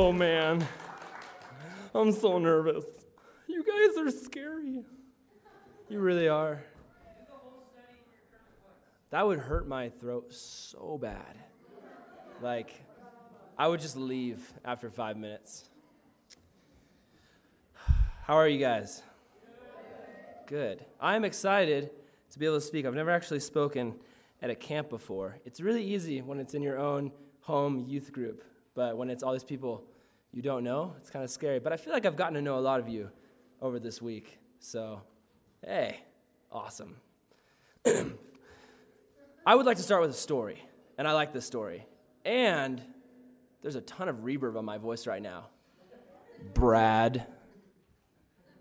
Oh man, I'm so nervous. You guys are scary. You really are. That would hurt my throat so bad. Like, I would just leave after five minutes. How are you guys? Good. I'm excited to be able to speak. I've never actually spoken at a camp before. It's really easy when it's in your own home youth group, but when it's all these people you don't know, it's kind of scary. But I feel like I've gotten to know a lot of you over this week. So, hey, awesome. I would like to start with a story, and I like this story. And there's a ton of reverb on my voice right now. Brad.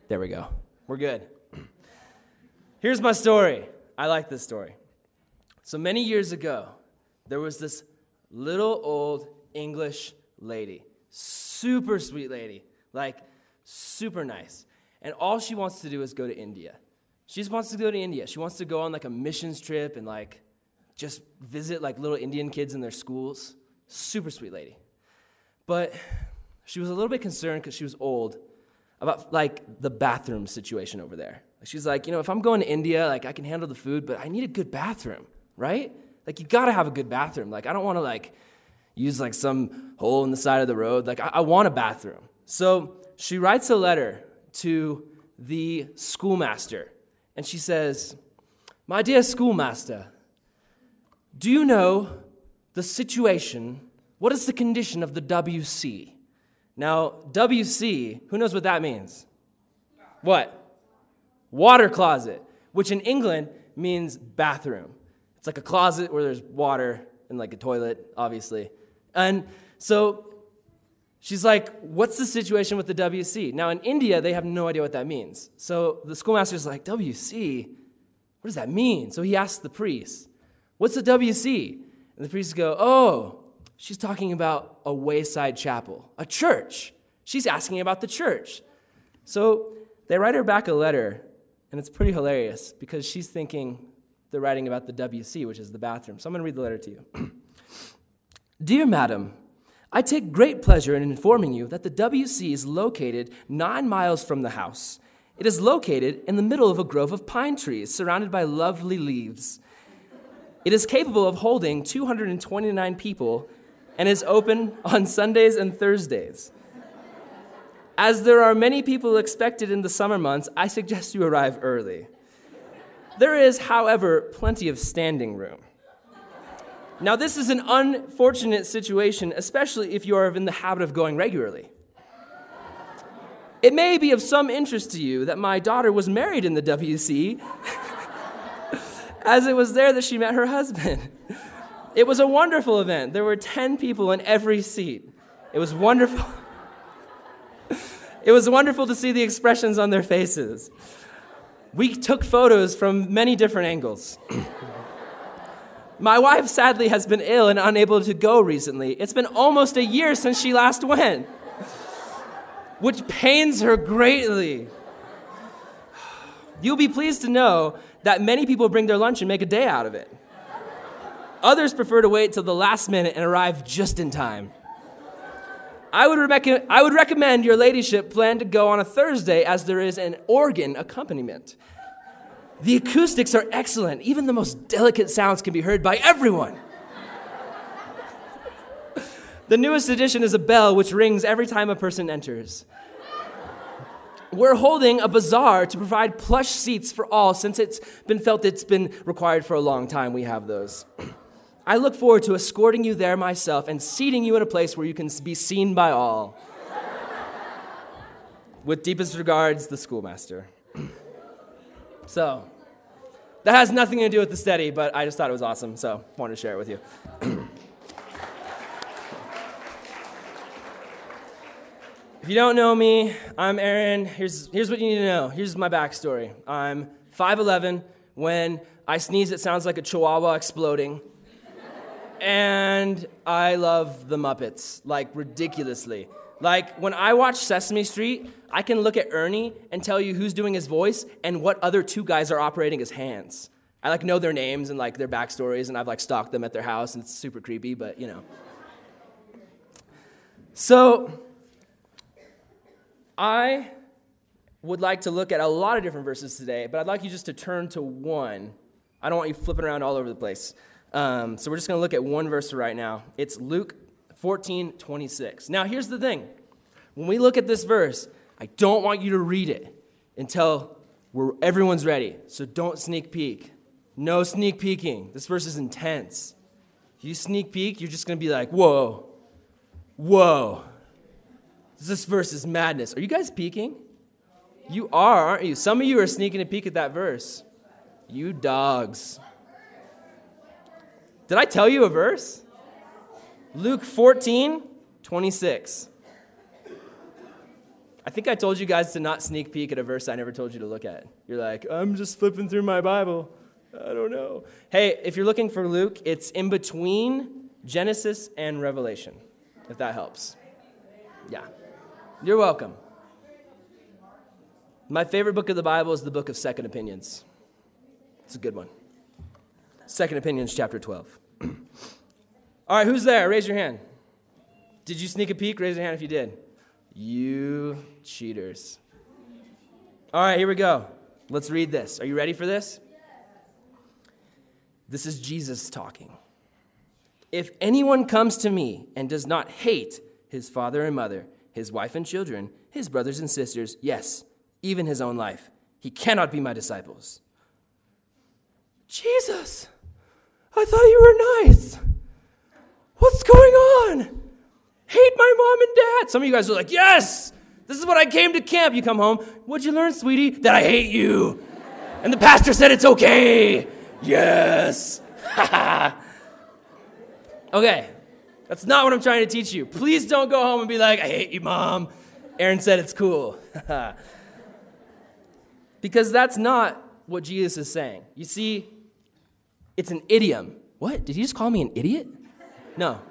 There we go. We're good. Here's my story. I like this story. So many years ago, there was this little old English lady, super sweet lady, like super nice. And all she wants to do is go to India. She just wants to go to India. She wants to go on like a missions trip and like just visit like little Indian kids in their schools. Super sweet lady. But she was a little bit concerned because she was old about like the bathroom situation over there. She's like, you know, if I'm going to India, like I can handle the food, but I need a good bathroom right? Like you gotta have a good bathroom. Like I don't wanna like use like some hole in the side of the road. Like I, I want a bathroom. So she writes a letter to the schoolmaster and she says, My dear schoolmaster, do you know the situation? What is the condition of the WC? Now, WC, who knows what that means? What? Water closet, which in England means bathroom. It's like a closet where there's water and like a toilet, obviously. And so she's like, What's the situation with the WC? Now, in India, they have no idea what that means. So the schoolmaster's like, WC? What does that mean? So he asks the priest, What's the WC? And the priests go, Oh, she's talking about a wayside chapel, a church. She's asking about the church. So they write her back a letter, and it's pretty hilarious because she's thinking, they're writing about the WC, which is the bathroom. So I'm going to read the letter to you. Dear Madam, I take great pleasure in informing you that the WC is located nine miles from the house. It is located in the middle of a grove of pine trees surrounded by lovely leaves. It is capable of holding 229 people and is open on Sundays and Thursdays. As there are many people expected in the summer months, I suggest you arrive early. There is, however, plenty of standing room. Now, this is an unfortunate situation, especially if you are in the habit of going regularly. It may be of some interest to you that my daughter was married in the WC, as it was there that she met her husband. It was a wonderful event. There were 10 people in every seat. It was wonderful. it was wonderful to see the expressions on their faces. We took photos from many different angles. My wife sadly has been ill and unable to go recently. It's been almost a year since she last went, which pains her greatly. You'll be pleased to know that many people bring their lunch and make a day out of it. Others prefer to wait till the last minute and arrive just in time. I would, I would recommend your ladyship plan to go on a Thursday as there is an organ accompaniment. The acoustics are excellent. Even the most delicate sounds can be heard by everyone. the newest addition is a bell which rings every time a person enters. We're holding a bazaar to provide plush seats for all since it's been felt it's been required for a long time. We have those. I look forward to escorting you there myself and seating you in a place where you can be seen by all. With deepest regards, the schoolmaster. so, that has nothing to do with the study, but I just thought it was awesome, so wanted to share it with you. if you don't know me, I'm Aaron. Here's, here's what you need to know. Here's my backstory. I'm 5'11. When I sneeze, it sounds like a chihuahua exploding and I love the Muppets, like ridiculously. Like when I watch Sesame Street, I can look at Ernie and tell you who's doing his voice and what other two guys are operating his hands. I like know their names and like their backstories, and I've like stalked them at their house, and it's super creepy, but you know. So I would like to look at a lot of different verses today, but I'd like you just to turn to one. I don't want you flipping around all over the place. Um, so we're just going to look at one verse right now. It's Luke 14 26. Now, here's the thing when we look at this verse, I don't want you to read it until we're, everyone's ready. So don't sneak peek. No sneak peeking. This verse is intense. You sneak peek, you're just going to be like, whoa, whoa. This verse is madness. Are you guys peeking? You are, aren't you? Some of you are sneaking a peek at that verse. You dogs. Did I tell you a verse? Luke 14, 26. I think I told you guys to not sneak peek at a verse I never told you to look at. You're like, I'm just flipping through my Bible. I don't know. Hey, if you're looking for Luke, it's in between Genesis and Revelation, if that helps. Yeah. You're welcome. My favorite book of the Bible is the book of Second Opinions. It's a good one. Second Opinions, chapter 12. All right, who's there? Raise your hand. Did you sneak a peek? Raise your hand if you did. You cheaters. All right, here we go. Let's read this. Are you ready for this? This is Jesus talking. If anyone comes to me and does not hate his father and mother, his wife and children, his brothers and sisters, yes, even his own life, he cannot be my disciples. Jesus, I thought you were nice. What's going on? Hate my mom and dad. Some of you guys are like, yes, this is what I came to camp. You come home. What'd you learn, sweetie? That I hate you. And the pastor said it's okay. Yes. okay, that's not what I'm trying to teach you. Please don't go home and be like, I hate you, mom. Aaron said it's cool. because that's not what Jesus is saying. You see, it's an idiom. What? Did he just call me an idiot? No,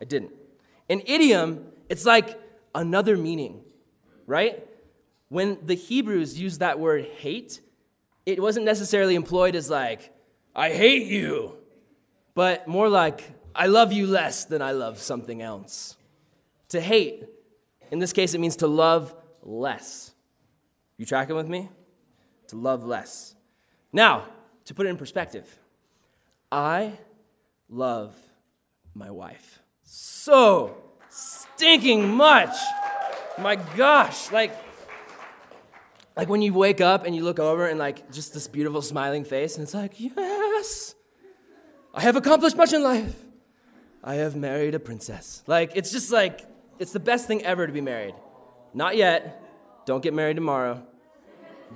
I didn't. An idiom, it's like another meaning, right? When the Hebrews used that word hate, it wasn't necessarily employed as like, I hate you, but more like, I love you less than I love something else. To hate, in this case, it means to love less. You tracking with me? To love less. Now, to put it in perspective, I love my wife so stinking much. My gosh, like, like when you wake up and you look over and like just this beautiful smiling face, and it's like, yes, I have accomplished much in life. I have married a princess. Like, it's just like, it's the best thing ever to be married. Not yet. Don't get married tomorrow.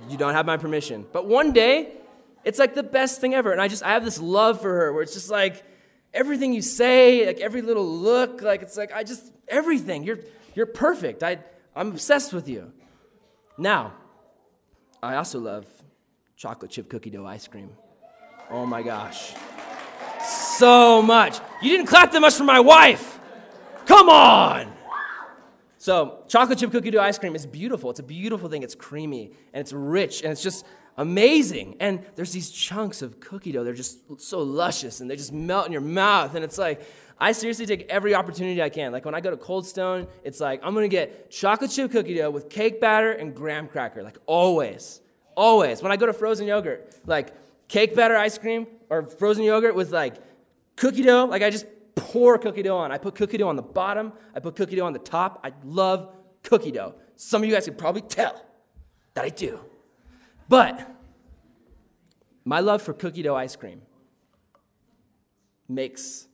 You don't have my permission. But one day, it's like the best thing ever. And I just, I have this love for her where it's just like everything you say, like every little look, like it's like, I just, everything. You're, you're perfect. I, I'm obsessed with you. Now, I also love chocolate chip cookie dough ice cream. Oh my gosh. So much. You didn't clap that much for my wife. Come on. So, chocolate chip cookie dough ice cream is beautiful. It's a beautiful thing. It's creamy and it's rich and it's just amazing. And there's these chunks of cookie dough. They're just so luscious and they just melt in your mouth. And it's like, I seriously take every opportunity I can. Like when I go to Cold Stone, it's like, I'm gonna get chocolate chip cookie dough with cake batter and graham cracker. Like always. Always. When I go to frozen yogurt, like cake batter ice cream or frozen yogurt with like cookie dough, like I just pour cookie dough on. I put cookie dough on the bottom, I put cookie dough on the top. I love cookie dough. Some of you guys can probably tell that I do. But my love for cookie dough ice cream makes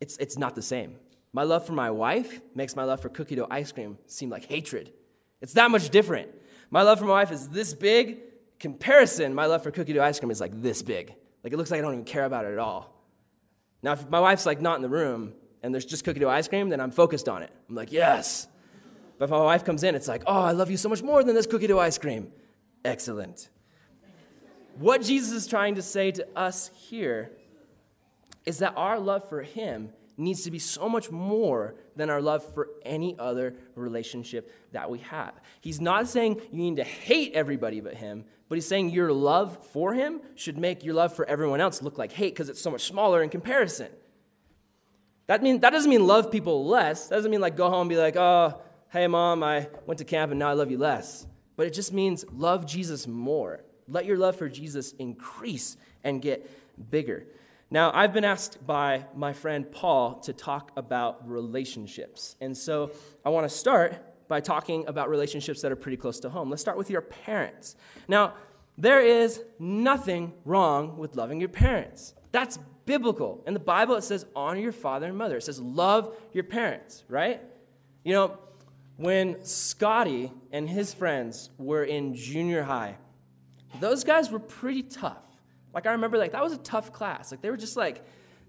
it's, it's not the same. My love for my wife makes my love for cookie dough ice cream seem like hatred. It's that much different. My love for my wife is this big. Comparison, my love for cookie dough ice cream is like this big. Like it looks like I don't even care about it at all. Now, if my wife's like not in the room and there's just cookie dough ice cream, then I'm focused on it. I'm like, yes. But if my wife comes in, it's like, oh, I love you so much more than this cookie dough ice cream. Excellent. What Jesus is trying to say to us here is that our love for Him needs to be so much more than our love for any other relationship that we have. He's not saying you need to hate everybody but Him, but He's saying your love for Him should make your love for everyone else look like hate because it's so much smaller in comparison. That, mean, that doesn't mean love people less. That doesn't mean like go home and be like, oh, hey, mom, I went to camp and now I love you less. But it just means love Jesus more. Let your love for Jesus increase and get bigger. Now, I've been asked by my friend Paul to talk about relationships. And so I want to start by talking about relationships that are pretty close to home. Let's start with your parents. Now, there is nothing wrong with loving your parents. That's biblical. In the Bible, it says honor your father and mother. It says love your parents, right? You know, when Scotty and his friends were in junior high, those guys were pretty tough. Like I remember, like that was a tough class. Like they were just like,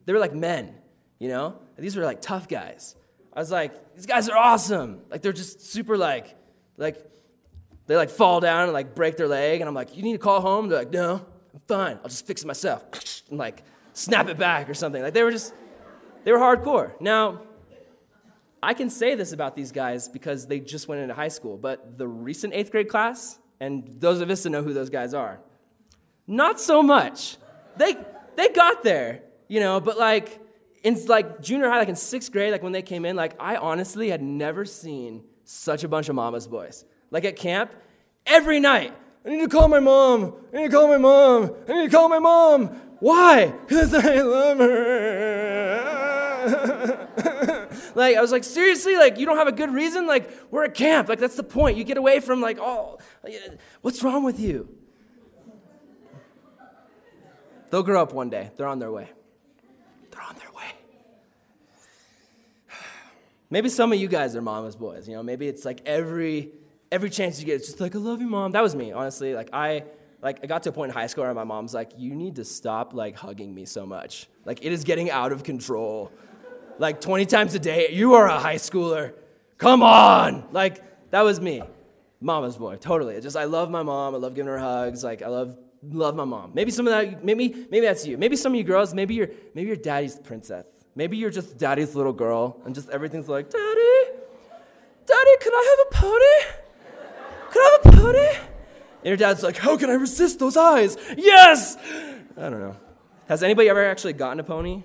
they were like men, you know. These were like tough guys. I was like, these guys are awesome. Like they're just super like, like they like fall down and like break their leg, and I'm like, you need to call home. They're like, no, I'm fine. I'll just fix it myself, and like snap it back or something. Like they were just, they were hardcore. Now I can say this about these guys because they just went into high school, but the recent eighth grade class, and those of us that know who those guys are, not so much. They, they got there, you know, but like in like junior high, like in sixth grade, like when they came in, like I honestly had never seen such a bunch of mama's boys. Like at camp, every night, I need to call my mom. I need to call my mom. I need to call my mom. Why? Because I love her. Like, I was like, seriously? Like, you don't have a good reason? Like, we're at camp. Like, that's the point. You get away from, like, oh, what's wrong with you? They'll grow up one day. They're on their way. They're on their way. Maybe some of you guys are mama's boys. You know, maybe it's like every every chance you get, it's just like, I love you, mom. That was me, honestly. Like, I like I got to a point in high school where my mom's like, you need to stop like hugging me so much. Like it is getting out of control like 20 times a day. You are a high schooler. Come on. Like, that was me. Mama's boy, totally. just, I love my mom. I love giving her hugs. Like, I love love my mom. Maybe some of that, maybe, maybe that's you. Maybe some of you girls, maybe you're, maybe you're daddy's princess. Maybe you're just daddy's little girl, and just everything's like, Daddy, Daddy, can I have a pony? Can I have a pony? And your dad's like, How can I resist those eyes? Yes! I don't know. Has anybody ever actually gotten a pony?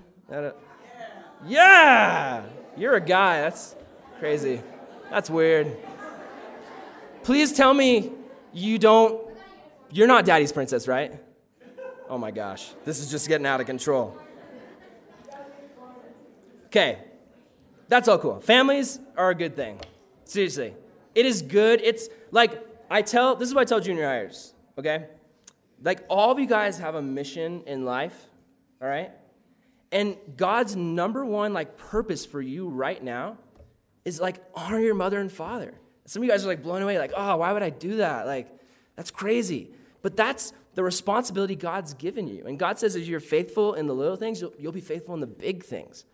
Yeah! You're a guy. That's crazy. That's weird. Please tell me you don't, you're not daddy's princess, right? Oh my gosh. This is just getting out of control. Okay. That's all cool. Families are a good thing. Seriously. It is good. It's like, I tell, this is what I tell junior highers, okay? Like, all of you guys have a mission in life, all right? And God's number one like purpose for you right now is like honor your mother and father. Some of you guys are like blown away, like, oh, why would I do that? Like, that's crazy. But that's the responsibility God's given you. And God says, if you're faithful in the little things, you'll, you'll be faithful in the big things.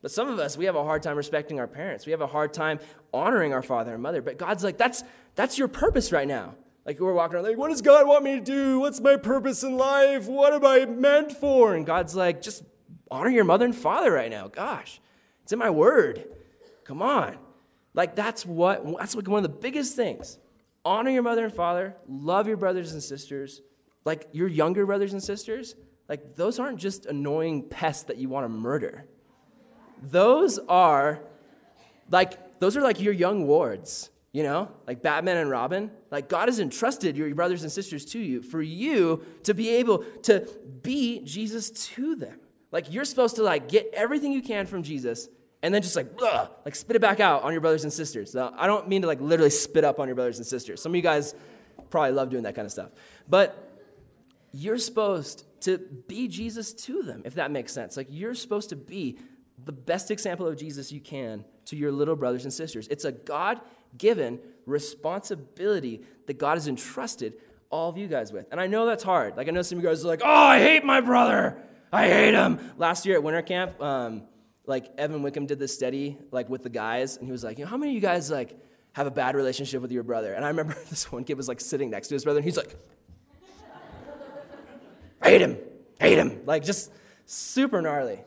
But some of us, we have a hard time respecting our parents. We have a hard time honoring our father and mother. But God's like, that's, that's your purpose right now. Like we're walking around like, what does God want me to do? What's my purpose in life? What am I meant for? And God's like, just honor your mother and father right now. Gosh, it's in my word. Come on. Like that's what that's like one of the biggest things. Honor your mother and father, love your brothers and sisters, like your younger brothers and sisters. Like those aren't just annoying pests that you want to murder. Those are like those are like your young wards, you know? Like Batman and Robin. Like God has entrusted your brothers and sisters to you for you to be able to be Jesus to them. Like you're supposed to like get everything you can from Jesus and then just like ugh, like spit it back out on your brothers and sisters. Now, I don't mean to like literally spit up on your brothers and sisters. Some of you guys probably love doing that kind of stuff. But you're supposed to be Jesus to them, if that makes sense. Like you're supposed to be the best example of Jesus you can to your little brothers and sisters. It's a God given responsibility that God has entrusted all of you guys with. And I know that's hard. Like I know some of you guys are like, oh, I hate my brother. I hate him. Last year at winter camp, um, like Evan Wickham did this study like with the guys, and he was like, you know, how many of you guys like have a bad relationship with your brother? And I remember this one kid was like sitting next to his brother, and he's like, hate him, hate him, like just super gnarly.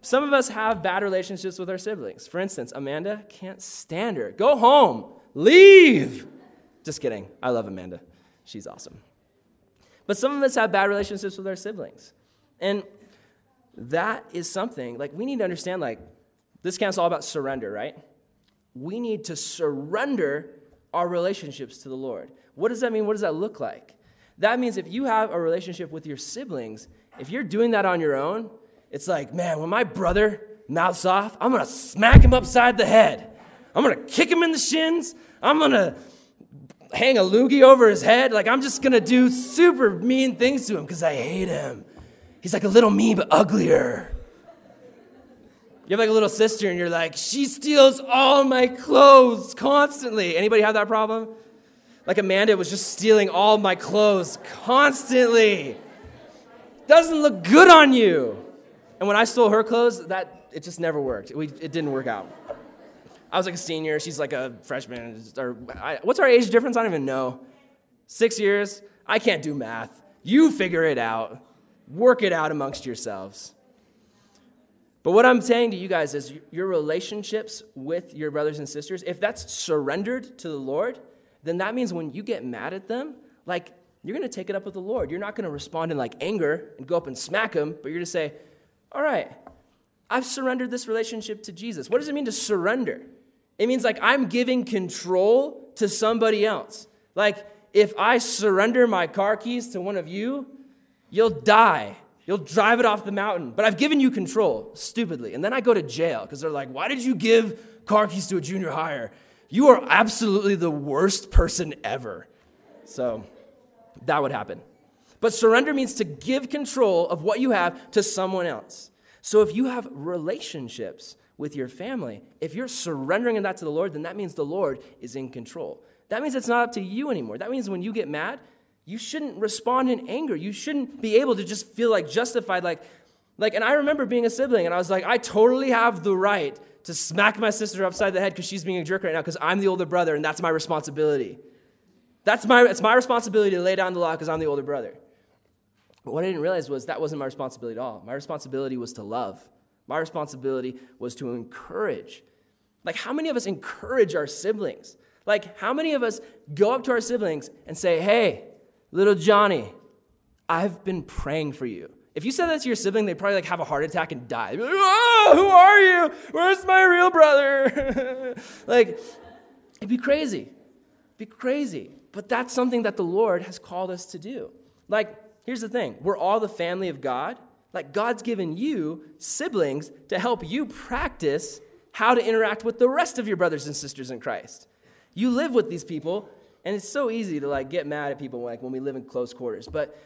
Some of us have bad relationships with our siblings. For instance, Amanda can't stand her. Go home, leave. Just kidding. I love Amanda. She's awesome. But some of us have bad relationships with our siblings. And that is something, like, we need to understand, like, this camp's all about surrender, right? we need to surrender our relationships to the Lord. What does that mean? What does that look like? That means if you have a relationship with your siblings, if you're doing that on your own, it's like, man, when my brother mouths off, I'm gonna smack him upside the head. I'm gonna kick him in the shins. I'm gonna hang a loogie over his head. Like, I'm just gonna do super mean things to him because I hate him. He's like a little me, but uglier. You have like a little sister, and you're like, she steals all my clothes constantly. Anybody have that problem? Like Amanda was just stealing all my clothes constantly. Doesn't look good on you. And when I stole her clothes, that it just never worked. It, it didn't work out. I was like a senior. She's like a freshman. Or I, what's our age difference? I don't even know. Six years. I can't do math. You figure it out. Work it out amongst yourselves. But what I'm saying to you guys is your relationships with your brothers and sisters, if that's surrendered to the Lord, then that means when you get mad at them, like you're going to take it up with the Lord. You're not going to respond in like anger and go up and smack them, but you're going to say, All right, I've surrendered this relationship to Jesus. What does it mean to surrender? It means like I'm giving control to somebody else. Like if I surrender my car keys to one of you, you'll die. You'll drive it off the mountain. But I've given you control, stupidly. And then I go to jail because they're like, why did you give car keys to a junior higher? You are absolutely the worst person ever. So that would happen. But surrender means to give control of what you have to someone else. So if you have relationships with your family, if you're surrendering that to the Lord, then that means the Lord is in control. That means it's not up to you anymore. That means when you get mad, you shouldn't respond in anger. You shouldn't be able to just feel like justified, like, like, and I remember being a sibling, and I was like, I totally have the right to smack my sister upside the head because she's being a jerk right now because I'm the older brother and that's my responsibility. That's my, it's my responsibility to lay down the law because I'm the older brother. But what I didn't realize was that wasn't my responsibility at all. My responsibility was to love. My responsibility was to encourage. Like, how many of us encourage our siblings? Like, how many of us go up to our siblings and say, hey, little Johnny, I've been praying for you. If you said that to your sibling, they'd probably like have a heart attack and die. Like, oh, who are you? Where's my real brother? like, it'd be crazy. It'd be crazy. But that's something that the Lord has called us to do. Like, here's the thing we're all the family of God. Like, God's given you siblings to help you practice how to interact with the rest of your brothers and sisters in Christ. You live with these people, and it's so easy to like get mad at people like when we live in close quarters. But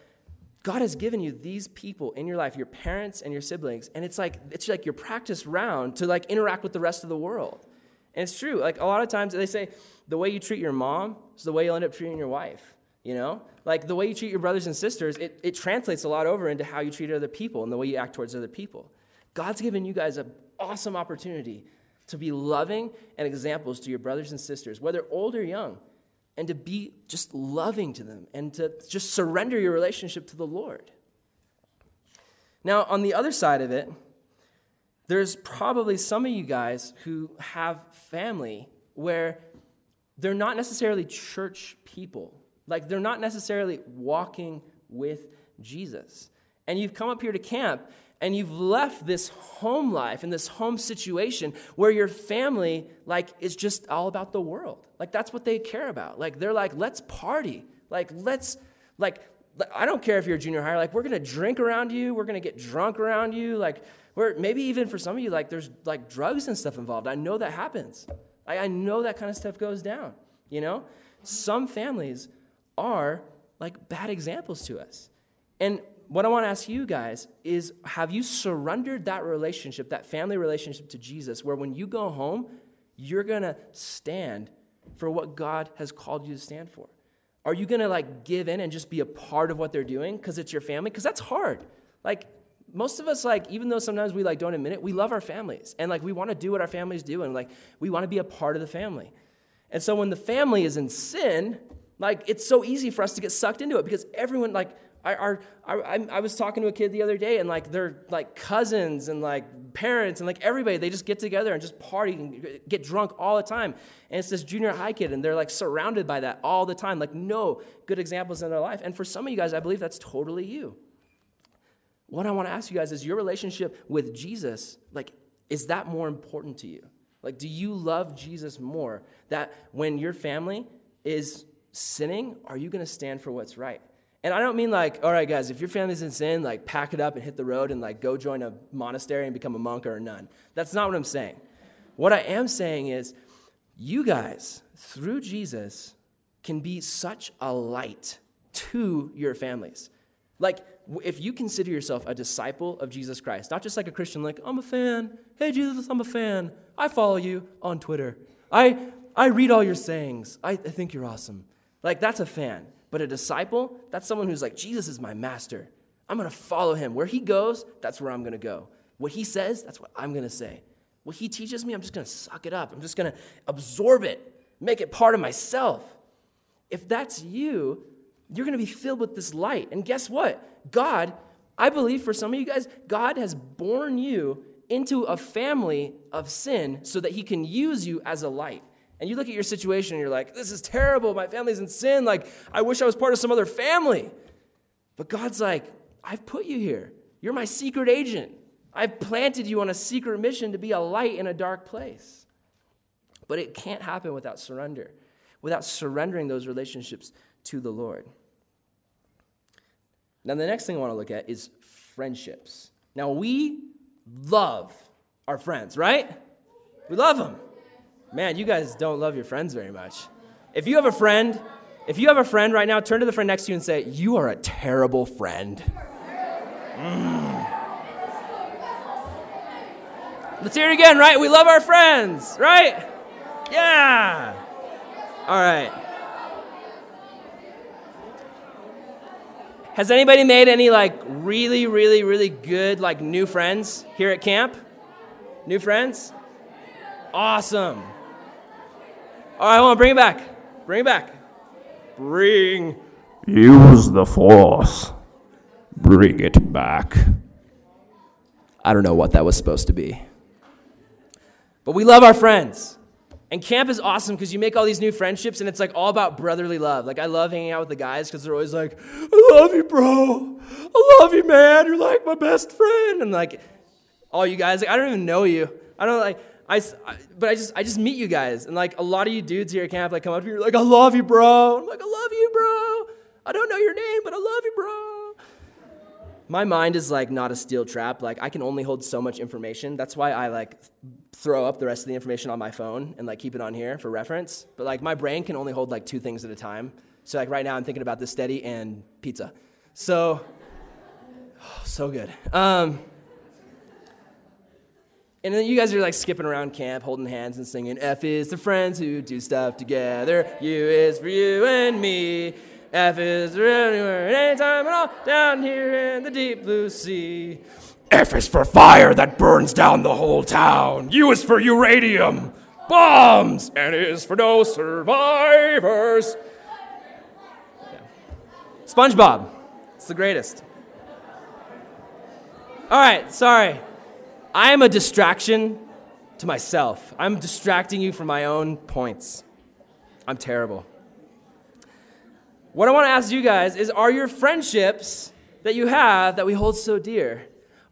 God has given you these people in your life, your parents and your siblings, and it's like it's like your practice round to like interact with the rest of the world. And it's true. Like a lot of times they say the way you treat your mom is the way you'll end up treating your wife. You know? Like the way you treat your brothers and sisters, it, it translates a lot over into how you treat other people and the way you act towards other people. God's given you guys an awesome opportunity to be loving and examples to your brothers and sisters, whether old or young and to be just loving to them and to just surrender your relationship to the Lord. Now, on the other side of it, there's probably some of you guys who have family where they're not necessarily church people. Like, they're not necessarily walking with Jesus. And you've come up here to camp and you've left this home life and this home situation where your family like is just all about the world. Like that's what they care about. Like they're like let's party. Like let's like i don't care if you're a junior high like we're gonna drink around you. We're gonna get drunk around you. Like we're maybe even for some of you like there's like drugs and stuff involved. I know that happens. I, I know that kind of stuff goes down you know? Some families are like bad examples to us. And what I want to ask you guys is have you surrendered that relationship, that family relationship to Jesus, where when you go home, you're going to stand for what God has called you to stand for? Are you going to like give in and just be a part of what they're doing because it's your family? Because that's hard. Like, most of us like even though sometimes we like don't admit it we love our families and like we want to do what our families do and like we want to be a part of the family and so when the family is in sin like it's so easy for us to get sucked into it because everyone like I, I, I was talking to a kid the other day, and like they're like cousins and like parents and like everybody, they just get together and just party and get drunk all the time. And it's this junior high kid, and they're like surrounded by that all the time. Like, no good examples in their life. And for some of you guys, I believe that's totally you. What I want to ask you guys is your relationship with Jesus, like, is that more important to you? Like, do you love Jesus more? That when your family is sinning, are you going to stand for what's right? And I don't mean like, all right, guys, if your family's in sin, like pack it up and hit the road and like go join a monastery and become a monk or a nun. That's not what I'm saying. What I am saying is, you guys, through Jesus, can be such a light to your families. Like, if you consider yourself a disciple of Jesus Christ, not just like a Christian, like, I'm a fan. Hey, Jesus, I'm a fan. I follow you on Twitter. I, I read all your sayings. I, I think you're awesome. Like, that's a fan. But a disciple, that's someone who's like, Jesus is my master. I'm going to follow him. Where he goes, that's where I'm going to go. What he says, that's what I'm going to say. What he teaches me, I'm just going to suck it up. I'm just going to absorb it, make it part of myself. If that's you, you're going to be filled with this light. And guess what? God, I believe for some of you guys, God has born you into a family of sin so that he can use you as a light. And you look at your situation and you're like, this is terrible. My family's in sin. Like, I wish I was part of some other family. But God's like, I've put you here. You're my secret agent. I've planted you on a secret mission to be a light in a dark place. But it can't happen without surrender, without surrendering those relationships to the Lord. Now, the next thing I want to look at is friendships. Now, we love our friends, right? We love them. Man, you guys don't love your friends very much. If you have a friend, if you have a friend right now, turn to the friend next to you and say, You are a terrible friend. Mm. Let's hear it again, right? We love our friends, right? Yeah. All right. Has anybody made any like really, really, really good like new friends here at camp? New friends? Awesome. All right, hold on, bring it back. Bring it back. Bring. Use the force. Bring it back. I don't know what that was supposed to be. But we love our friends. And camp is awesome because you make all these new friendships and it's like all about brotherly love. Like I love hanging out with the guys because they're always like, I love you, bro. I love you, man. You're like my best friend. And like all you guys, like, I don't even know you. I don't like I, but I just I just meet you guys and like a lot of you dudes here at camp like come up to me you're like I love you bro I'm like I love you bro I don't know your name but I love you bro my mind is like not a steel trap like I can only hold so much information that's why I like throw up the rest of the information on my phone and like keep it on here for reference. But like my brain can only hold like two things at a time. So like right now I'm thinking about this steady and pizza. So oh, so good. Um, and then you guys are like skipping around camp, holding hands and singing, F is the friends who do stuff together. U is for you and me. F is for anywhere, anytime at all, down here in the deep blue sea. F is for fire that burns down the whole town. U is for uranium, bombs, and is for no survivors. Yeah. SpongeBob, it's the greatest. All right, sorry. I am a distraction to myself. I'm distracting you from my own points. I'm terrible. What I want to ask you guys is are your friendships that you have that we hold so dear?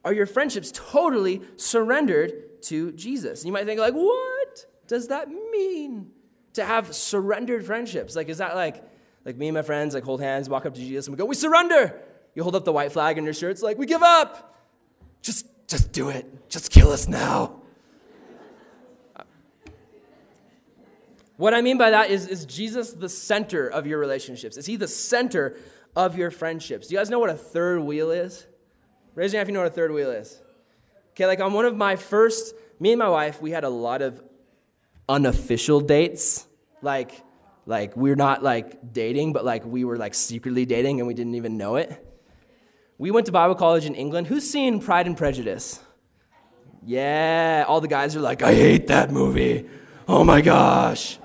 Are your friendships totally surrendered to Jesus? you might think, like, what does that mean to have surrendered friendships? Like, is that like, like me and my friends like hold hands, walk up to Jesus, and we go, we surrender. You hold up the white flag in your shirt. It's like, we give up. Just, just do it. Just kill us now. What I mean by that is, is Jesus the center of your relationships? Is he the center of your friendships? Do you guys know what a third wheel is? Raise your hand if you know what a third wheel is. Okay, like on one of my first, me and my wife, we had a lot of unofficial dates. Like, like we're not like dating, but like we were like secretly dating and we didn't even know it. We went to Bible college in England. Who's seen Pride and Prejudice? Yeah, all the guys are like, I hate that movie. Oh my gosh.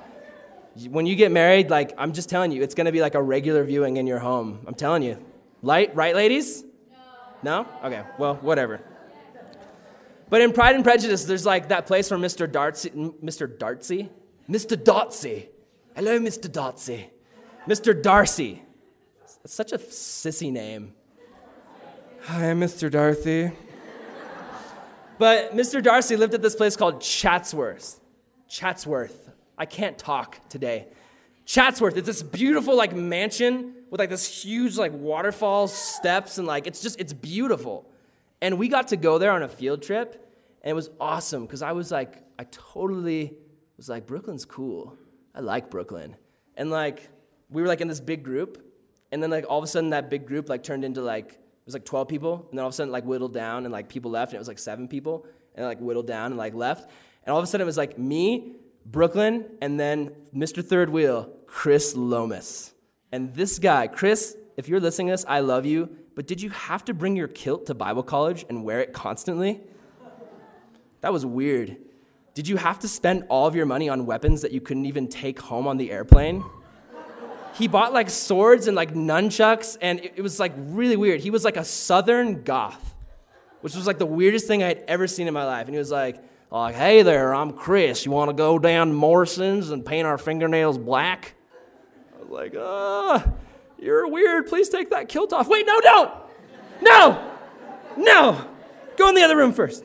When you get married, like I'm just telling you, it's gonna be like a regular viewing in your home. I'm telling you. Light, right, ladies? No? Okay, well, whatever. But in Pride and Prejudice, there's like that place where Mr. Darcy, Mr. Darcy? Mr. Dotsy. Hello, Mr. Dotsy. Mr. Darcy. That's such a sissy name. Hi, I'm Mr. Darcy. but Mr. Darcy lived at this place called Chatsworth. Chatsworth. I can't talk today. Chatsworth, it's this beautiful like mansion with like this huge like waterfall steps and like it's just it's beautiful. And we got to go there on a field trip and it was awesome because I was like I totally was like Brooklyn's cool. I like Brooklyn. And like we were like in this big group and then like all of a sudden that big group like turned into like was like 12 people and then all of a sudden like whittled down and like people left and it was like 7 people and like whittled down and like left. And all of a sudden it was like me, Brooklyn, and then Mr. Third Wheel, Chris Lomas. And this guy, Chris, if you're listening to this, I love you, but did you have to bring your kilt to Bible college and wear it constantly? That was weird. Did you have to spend all of your money on weapons that you couldn't even take home on the airplane? He bought like swords and like nunchucks, and it, was like really weird. He was like a southern goth, which was like the weirdest thing I had ever seen in my life. And he was like, like, hey there, I'm Chris. You want to go down to Morrison's and paint our fingernails black? I was like, ah, uh, you're weird. Please take that kilt off. Wait, no, don't. No, no. Go in the other room first.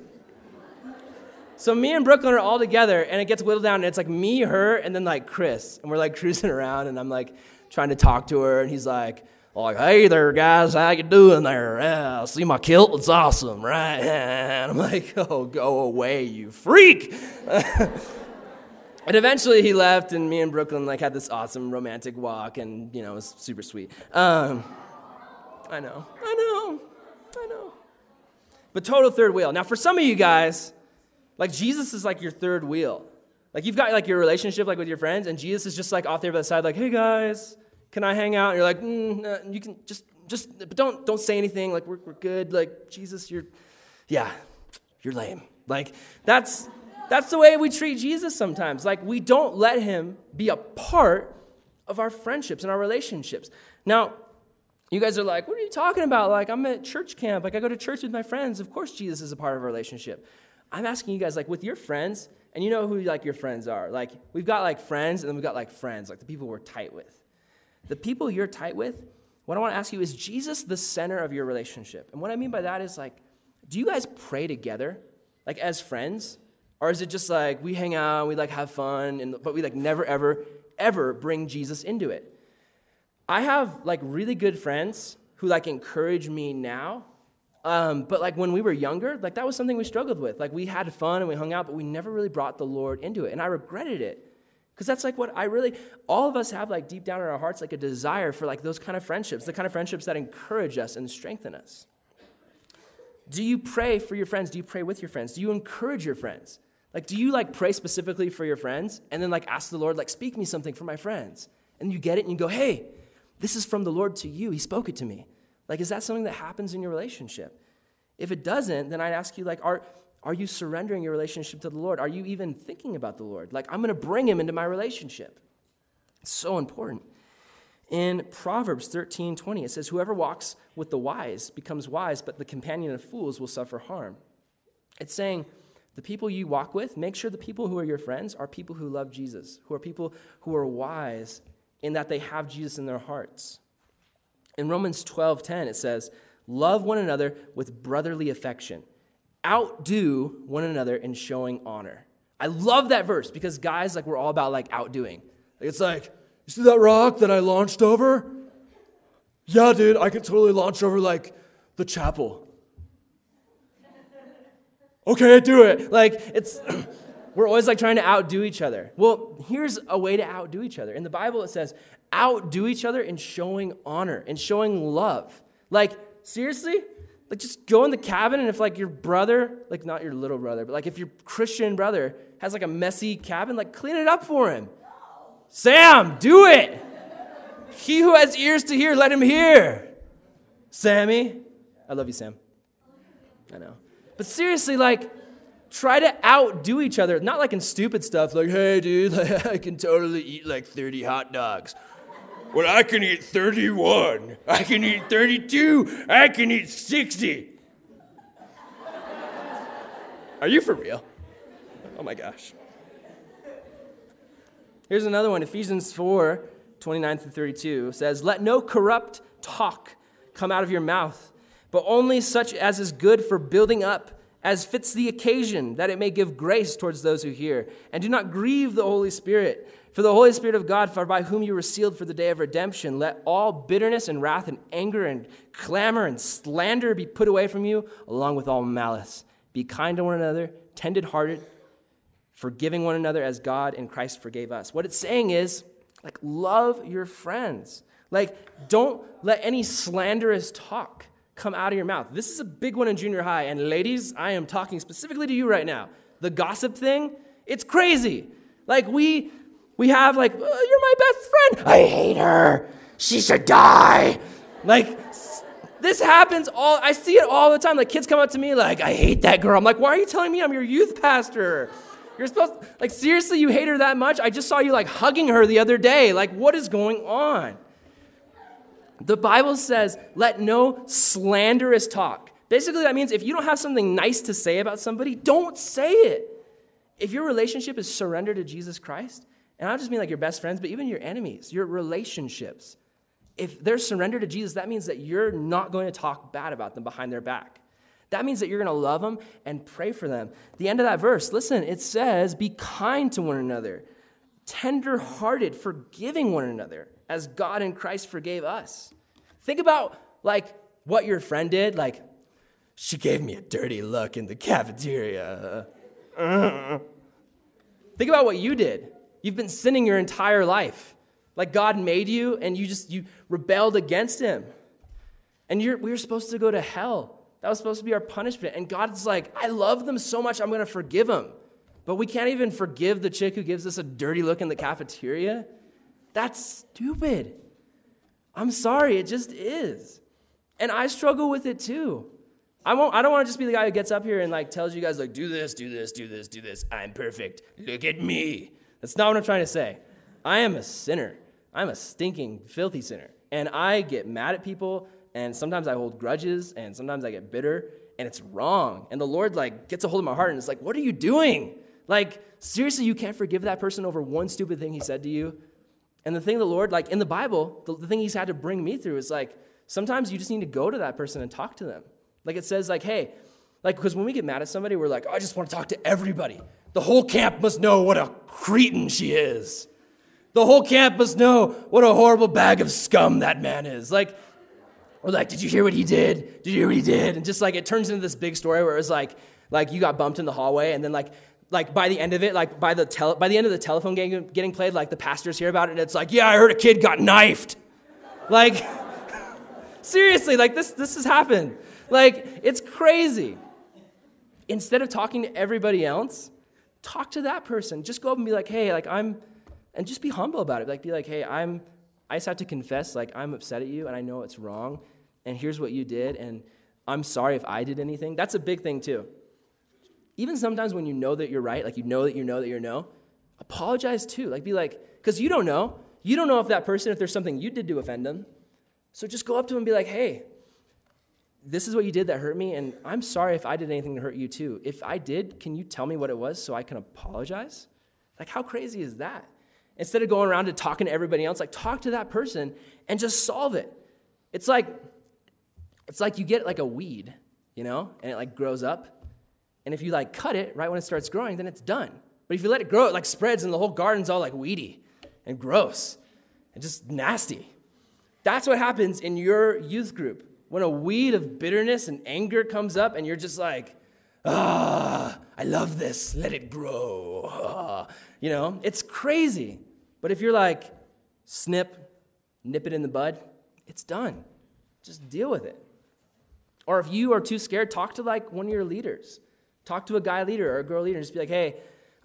So me and Brooklyn are all together, and it gets whittled down, and it's like me, her, and then like Chris, and we're like cruising around, and I'm like trying to talk to her, and he's like, like, hey there, guys, how you doing there? Yeah, see my kilt? It's awesome, right? And I'm like, oh, go away, you freak. and eventually he left, and me and Brooklyn like had this awesome romantic walk, and you know, it was super sweet. Um, I know, I know, I know. But total third wheel. Now, for some of you guys, like Jesus is like your third wheel. Like you've got like your relationship like with your friends, and Jesus is just like off there by the side, like, hey guys, can I hang out? And you're like, mm, you can just, just, but don't, don't say anything. Like, we're, we're good. Like, Jesus, you're, yeah, you're lame. Like, that's, that's the way we treat Jesus sometimes. Like, we don't let him be a part of our friendships and our relationships. Now, you guys are like, what are you talking about? Like, I'm at church camp. Like, I go to church with my friends. Of course, Jesus is a part of our relationship. I'm asking you guys, like, with your friends, and you know who, like, your friends are. Like, we've got, like, friends, and then we've got, like, friends, like the people we're tight with the people you're tight with, what I want to ask you is Jesus the center of your relationship? And what I mean by that is like, do you guys pray together, like as friends? Or is it just like we hang out, we like have fun, and, but we like never, ever, ever bring Jesus into it? I have like really good friends who like encourage me now. Um, but like when we were younger, like that was something we struggled with. Like we had fun and we hung out, but we never really brought the Lord into it. And I regretted it because that's like what I really, all of us have like deep down in our hearts, like a desire for like those kind of friendships, the kind of friendships that encourage us and strengthen us. Do you pray for your friends? Do you pray with your friends? Do you encourage your friends? Like, do you like pray specifically for your friends and then like ask the Lord, like, speak me something for my friends? And you get it and you go, hey, this is from the Lord to you. He spoke it to me. Like, is that something that happens in your relationship? If it doesn't, then I'd ask you, like, are, are you surrendering your relationship to the Lord? Are you even thinking about the Lord? Like, I'm going to bring him into my relationship. It's so important. In Proverbs 13 20, it says, Whoever walks with the wise becomes wise, but the companion of fools will suffer harm. It's saying, the people you walk with, make sure the people who are your friends are people who love Jesus, who are people who are wise in that they have Jesus in their hearts. In Romans 12 10, it says, Love one another with brotherly affection outdo one another in showing honor. I love that verse because guys, like, we're all about like outdoing. It's like, you see that rock that I launched over? Yeah, dude, I can totally launch over like the chapel. Okay, do it. Like, it's, we're always like trying to outdo each other. Well, here's a way to outdo each other. In the Bible, it says, outdo each other in showing honor, in showing love. Like, seriously? Like, just go in the cabin, and if, like, your brother, like, not your little brother, but, like, if your Christian brother has, like, a messy cabin, like, clean it up for him. Sam, do it. He who has ears to hear, let him hear. Sammy, I love you, Sam. I know. But seriously, like, try to outdo each other. Not like in stupid stuff, like, hey, dude, I can totally eat like 30 hot dogs. Well, I can eat 31. I can eat 32. I can eat 60. Are you for real? Oh my gosh. Here's another one Ephesians 4 29 through 32 says, Let no corrupt talk come out of your mouth, but only such as is good for building up as fits the occasion, that it may give grace towards those who hear. And do not grieve the Holy Spirit, for the Holy Spirit of God, by whom you were sealed for the day of redemption. Let all bitterness and wrath and anger and clamor and slander be put away from you, along with all malice. Be kind to one another, tender hearted, forgiving one another as God in Christ forgave us. What it's saying is, like, love your friends. Like, don't let any slanderous talk come out of your mouth. This is a big one in junior high. And ladies, I am talking specifically to you right now. The gossip thing, it's crazy. Like we we have like, oh, you're my best friend. I hate her. She should die. Like this happens all I see it all the time. Like kids come up to me like, I hate that girl. I'm like, why are you telling me I'm your youth pastor? You're supposed like seriously you hate her that much? I just saw you like hugging her the other day. Like what is going on? The Bible says, let no slanderous talk. Basically, that means if you don't have something nice to say about somebody, don't say it. If your relationship is surrendered to Jesus Christ, and I don't just mean like your best friends, but even your enemies, your relationships, if they're surrendered to Jesus, that means that you're not going to talk bad about them behind their back. That means that you're going to love them and pray for them. The end of that verse, listen, it says, Be kind to one another, tender hearted, forgiving one another as God in Christ forgave us. Think about like what your friend did. Like, she gave me a dirty look in the cafeteria. Think about what you did. You've been sinning your entire life. Like God made you and you just you rebelled against him. And you're, we were supposed to go to hell. That was supposed to be our punishment. And God's like, I love them so much, I'm going to forgive them. But we can't even forgive the chick who gives us a dirty look in the cafeteria. That's stupid. I'm sorry, it just is. And I struggle with it too. I, won't, I don't want to just be the guy who gets up here and like tells you guys like do this, do this, do this, do this. I'm perfect. Look at me. That's not what I'm trying to say. I am a sinner. I'm a stinking, filthy sinner. And I get mad at people, and sometimes I hold grudges, and sometimes I get bitter, and it's wrong. And the Lord like gets a hold of my heart and it's like, what are you doing? Like, seriously, you can't forgive that person over one stupid thing he said to you? And the thing the Lord, like in the Bible, the, the thing He's had to bring me through is like sometimes you just need to go to that person and talk to them. Like it says, like, hey, like, because when we get mad at somebody, we're like, oh, I just want to talk to everybody. The whole camp must know what a cretin she is. The whole camp must know what a horrible bag of scum that man is. Like, we're like, did you hear what he did? Did you hear what he did? And just like it turns into this big story where it's like, like you got bumped in the hallway, and then like like by the end of it, like by the tele- by the end of the telephone game getting played, like the pastors hear about it, and it's like, yeah, I heard a kid got knifed. Like, seriously, like this this has happened. Like, it's crazy. Instead of talking to everybody else, talk to that person. Just go up and be like, hey, like I'm, and just be humble about it. Like, be like, hey, I'm, I just have to confess, like I'm upset at you, and I know it's wrong, and here's what you did, and I'm sorry if I did anything. That's a big thing too even sometimes when you know that you're right, like you know that you know that you're no, apologize too. Like be like, because you don't know. You don't know if that person, if there's something you did to offend them. So just go up to them and be like, hey, this is what you did that hurt me, and I'm sorry if I did anything to hurt you too. If I did, can you tell me what it was so I can apologize? Like, how crazy is that? Instead of going around and talking to everybody else, like talk to that person and just solve it. It's like, it's like you get like a weed, you know, and it like grows up and if you like cut it right when it starts growing, then it's done. But if you let it grow, it like spreads and the whole garden's all like weedy and gross and just nasty. That's what happens in your youth group. When a weed of bitterness and anger comes up and you're just like, ah, I love this, let it grow. Ah. You know, it's crazy. But if you're like, snip, nip it in the bud, it's done. Just deal with it. Or if you are too scared, talk to like one of your leaders. Talk to a guy leader or a girl leader and just be like, hey,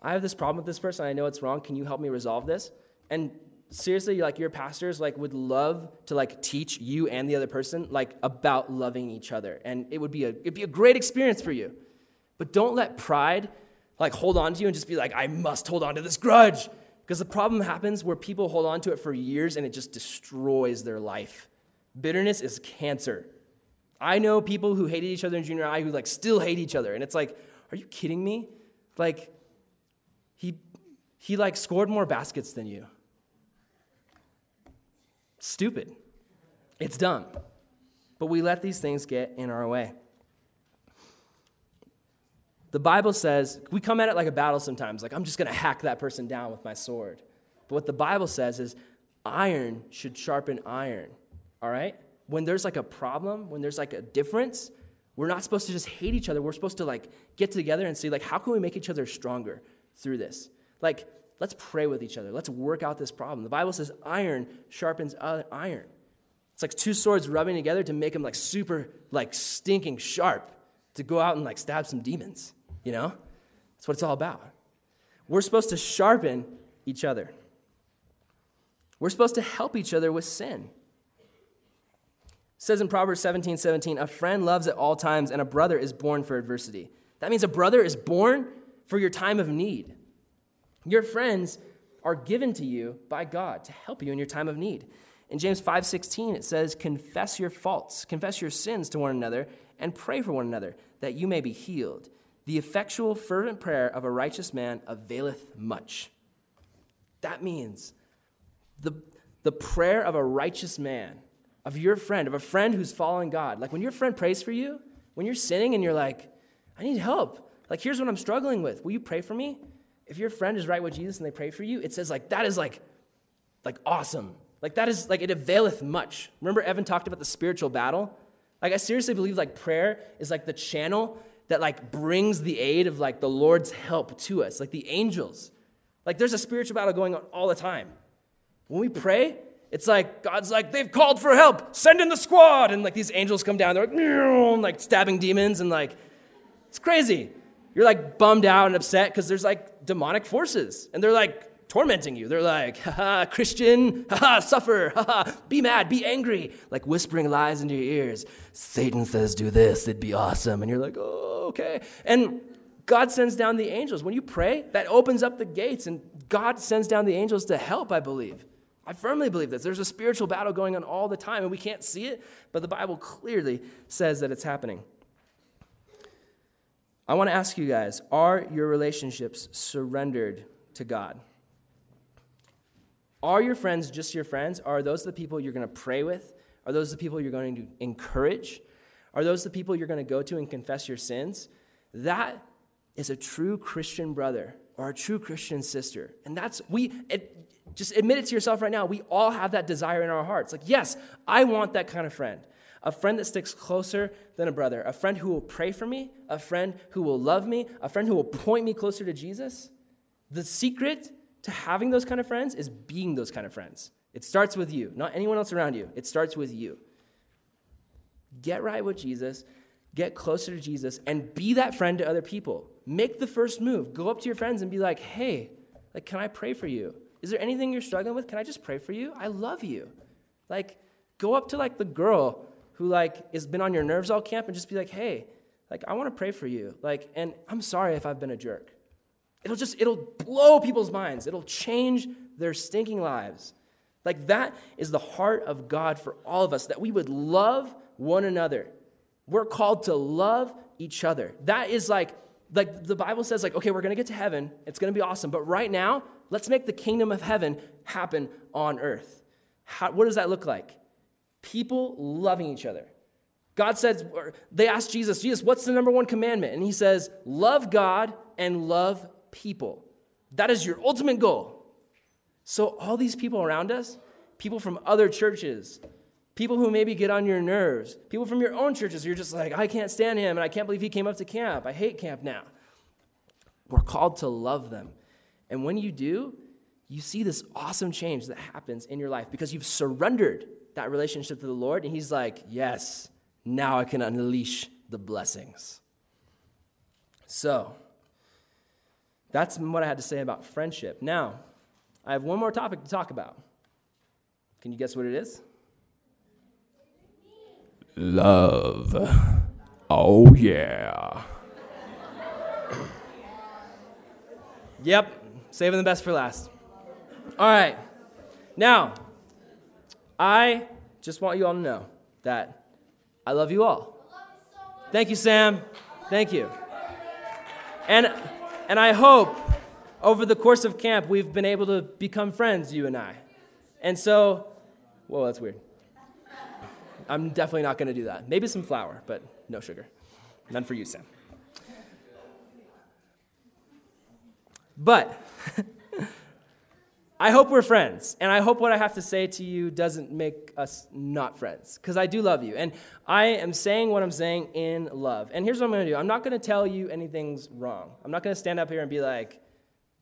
I have this problem with this person. I know it's wrong. Can you help me resolve this? And seriously, like your pastors like would love to like teach you and the other person like about loving each other. And it would be a it'd be a great experience for you. But don't let pride like hold on to you and just be like, I must hold on to this grudge. Because the problem happens where people hold on to it for years and it just destroys their life. Bitterness is cancer. I know people who hated each other in junior high who like still hate each other. And it's like, are you kidding me? Like, he, he like scored more baskets than you. Stupid. It's dumb. But we let these things get in our way. The Bible says, we come at it like a battle sometimes, like I'm just going to hack that person down with my sword. But what the Bible says is iron should sharpen iron, all right? When there's like a problem, when there's like a difference, we're not supposed to just hate each other. We're supposed to like get together and see like how can we make each other stronger through this? Like let's pray with each other. Let's work out this problem. The Bible says iron sharpens uh, iron. It's like two swords rubbing together to make them like super like stinking sharp to go out and like stab some demons, you know? That's what it's all about. We're supposed to sharpen each other. We're supposed to help each other with sin. It says in Proverbs 17 17, a friend loves at all times, and a brother is born for adversity. That means a brother is born for your time of need. Your friends are given to you by God to help you in your time of need. In James 5:16 it says confess your faults, confess your sins to one another and pray for one another that you may be healed. The effectual fervent prayer of a righteous man availeth much. That means the, the prayer of a righteous man, of your friend, of a friend who's following God. Like when your friend prays for you, when you're sinning and you're like, I need help. Like here's what I'm struggling with. Will you pray for me? If your friend is right with Jesus and they pray for you, it says like that is like like awesome. Like that is like it availeth much. Remember Evan talked about the spiritual battle? Like I seriously believe like prayer is like the channel that like brings the aid of like the Lord's help to us, like the angels. Like there's a spiritual battle going on all the time. When we pray, it's like God's like, they've called for help, send in the squad. And like these angels come down, they're like, like stabbing demons, and like, it's crazy. You're like bummed out and upset because there's like demonic forces, and they're like tormenting you. They're like, haha, Christian, haha, suffer, haha, be mad, be angry, like whispering lies into your ears. Satan says, do this, it'd be awesome. And you're like, oh, okay. And God sends down the angels. When you pray, that opens up the gates, and God sends down the angels to help, I believe. I firmly believe this. There's a spiritual battle going on all the time, and we can't see it, but the Bible clearly says that it's happening. I want to ask you guys are your relationships surrendered to God? Are your friends just your friends? Are those the people you're going to pray with? Are those the people you're going to encourage? Are those the people you're going to go to and confess your sins? That is a true Christian brother or a true Christian sister. And that's, we, it, just admit it to yourself right now. We all have that desire in our hearts. Like, yes, I want that kind of friend. A friend that sticks closer than a brother. A friend who will pray for me. A friend who will love me. A friend who will point me closer to Jesus. The secret to having those kind of friends is being those kind of friends. It starts with you, not anyone else around you. It starts with you. Get right with Jesus, get closer to Jesus, and be that friend to other people. Make the first move. Go up to your friends and be like, hey, like, can I pray for you? Is there anything you're struggling with? Can I just pray for you? I love you. Like, go up to like the girl who like has been on your nerves all camp and just be like, hey, like I want to pray for you. Like, and I'm sorry if I've been a jerk. It'll just, it'll blow people's minds. It'll change their stinking lives. Like that is the heart of God for all of us, that we would love one another. We're called to love each other. That is like, like the Bible says, like, okay, we're gonna get to heaven. It's gonna be awesome. But right now, Let's make the kingdom of heaven happen on earth. How, what does that look like? People loving each other. God says, they asked Jesus, Jesus, what's the number one commandment? And he says, love God and love people. That is your ultimate goal. So, all these people around us, people from other churches, people who maybe get on your nerves, people from your own churches, you're just like, I can't stand him and I can't believe he came up to camp. I hate camp now. We're called to love them and when you do, you see this awesome change that happens in your life because you've surrendered that relationship to the Lord. And He's like, Yes, now I can unleash the blessings. So, that's what I had to say about friendship. Now, I have one more topic to talk about. Can you guess what it is? Love. Oh, yeah. yep, Saving the best for last. All right. Now, I just want you all to know that I love you all. Thank you, Sam. Thank you. And, and I hope over the course of camp we've been able to become friends, you and I. And so, whoa, that's weird. I'm definitely not going to do that. Maybe some flour, but no sugar. None for you, Sam. But I hope we're friends. And I hope what I have to say to you doesn't make us not friends. Because I do love you. And I am saying what I'm saying in love. And here's what I'm going to do I'm not going to tell you anything's wrong. I'm not going to stand up here and be like,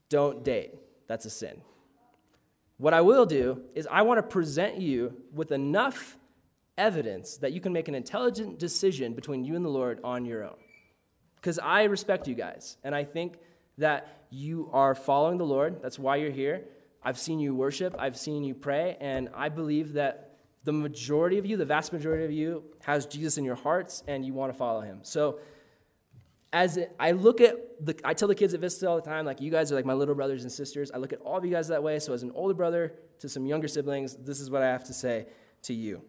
don't date. That's a sin. What I will do is I want to present you with enough evidence that you can make an intelligent decision between you and the Lord on your own. Because I respect you guys. And I think that you are following the Lord. That's why you're here. I've seen you worship, I've seen you pray, and I believe that the majority of you, the vast majority of you, has Jesus in your hearts and you want to follow him. So, as I look at the, I tell the kids at Vista all the time, like, you guys are like my little brothers and sisters. I look at all of you guys that way. So, as an older brother to some younger siblings, this is what I have to say to you.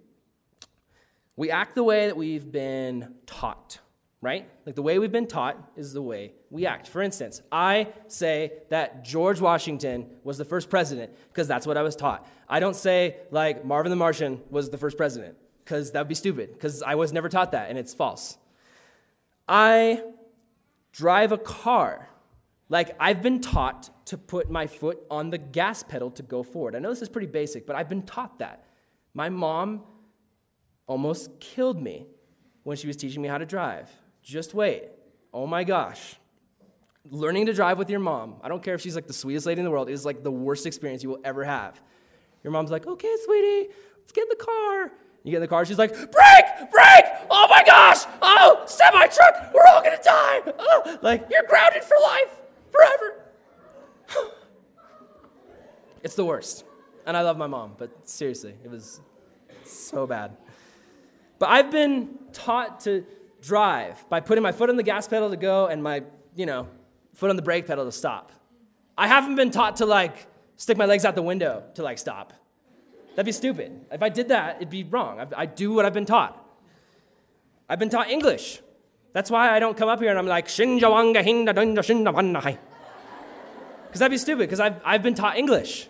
We act the way that we've been taught right? Like the way we've been taught is the way we act. For instance, I say that George Washington was the first president because that's what I was taught. I don't say like Marvin the Martian was the first president because that would be stupid because I was never taught that and it's false. I drive a car like I've been taught to put my foot on the gas pedal to go forward. I know this is pretty basic, but I've been taught that. My mom almost killed me when she was teaching me how to drive. Just wait. Oh my gosh. Learning to drive with your mom, I don't care if she's like the sweetest lady in the world, is like the worst experience you will ever have. Your mom's like, okay, sweetie, let's get in the car. You get in the car, she's like, brake, brake, oh my gosh, oh, semi truck, we're all gonna die. Oh, like, you're grounded for life, forever. it's the worst. And I love my mom, but seriously, it was so bad. But I've been taught to drive by putting my foot on the gas pedal to go and my, you know, foot on the brake pedal to stop. I haven't been taught to like stick my legs out the window to like stop. That'd be stupid. If I did that, it'd be wrong. I, do what I've been taught. I've been taught English. That's why I don't come up here and I'm like, Shinjawanga hinda Because that'd be stupid, because I've, I've been taught English.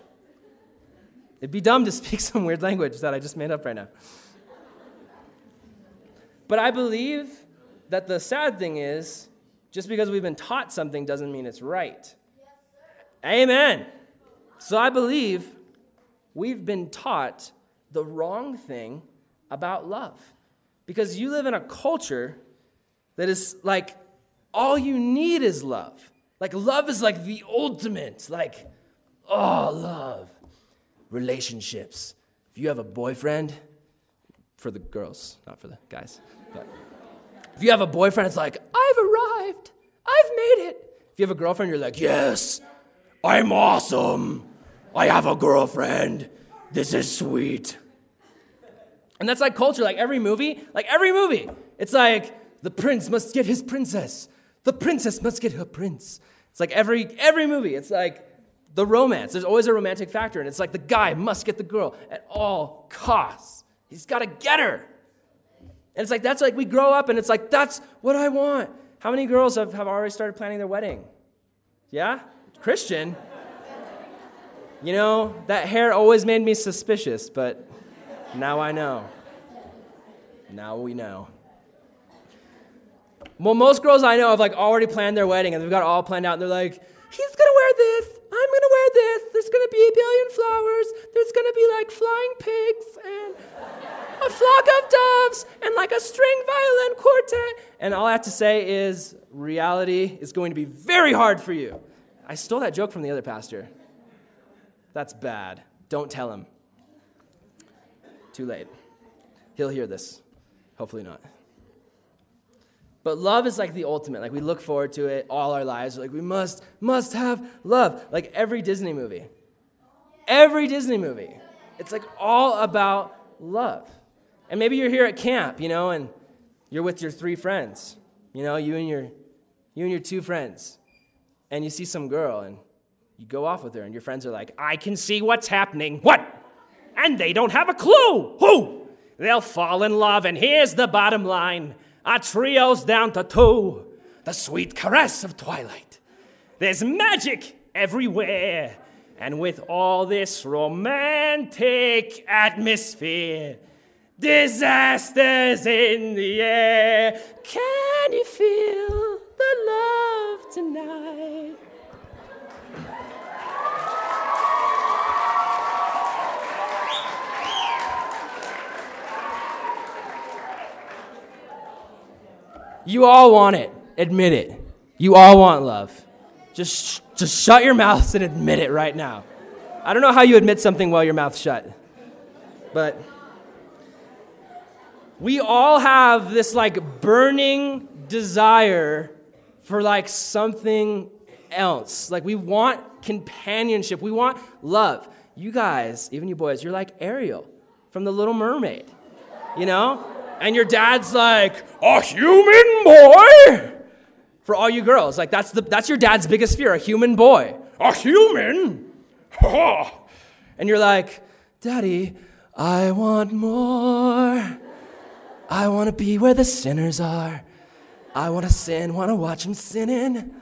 It'd be dumb to speak some weird language that I just made up right now. But I believe that the sad thing is, just because we've been taught something doesn't mean it's right. Amen. So I believe we've been taught the wrong thing about love. Because you live in a culture that is like, all you need is love. Like, love is like the ultimate, like, oh, love. Relationships. If you have a boyfriend, for the girls, not for the guys. But if you have a boyfriend, it's like, I've arrived. I've made it. If you have a girlfriend, you're like, yes, I'm awesome. I have a girlfriend. This is sweet. And that's like culture, like every movie, like every movie. It's like the prince must get his princess. The princess must get her prince. It's like every every movie. It's like the romance. There's always a romantic factor, and it's like the guy must get the girl at all costs. He's got to get her. And it's like, that's like, we grow up and it's like, that's what I want. How many girls have, have already started planning their wedding? Yeah? Christian? You know, that hair always made me suspicious, but now I know. Now we know. Well, most girls I know have like already planned their wedding and they've got it all planned out and they're like, he's gonna wear this, I'm gonna wear this, there's gonna be a billion flowers, there's gonna be like flying pigs and a flock of doves and like a string violin quartet. And all I have to say is reality is going to be very hard for you. I stole that joke from the other pastor. That's bad. Don't tell him. Too late. He'll hear this. Hopefully not. But love is like the ultimate. Like we look forward to it all our lives. Like we must, must have love. Like every Disney movie. Every Disney movie. It's like all about love. And maybe you're here at camp, you know, and you're with your three friends. You know, you and your you and your two friends. And you see some girl and you go off with her and your friends are like, "I can see what's happening." What? And they don't have a clue. Who? They'll fall in love and here's the bottom line. A trio's down to two. The sweet caress of twilight. There's magic everywhere. And with all this romantic atmosphere, Disasters in the air. Can you feel the love tonight? You all want it. Admit it. You all want love. Just, just shut your mouths and admit it right now. I don't know how you admit something while your mouth's shut, but we all have this like burning desire for like something else. Like we want companionship, we want love. You guys, even you boys, you're like Ariel from The Little Mermaid, you know? And your dad's like, a human boy? For all you girls, like that's, the, that's your dad's biggest fear, a human boy. A human? and you're like, Daddy, I want more. I want to be where the sinners are. I want to sin, want to watch them sinning,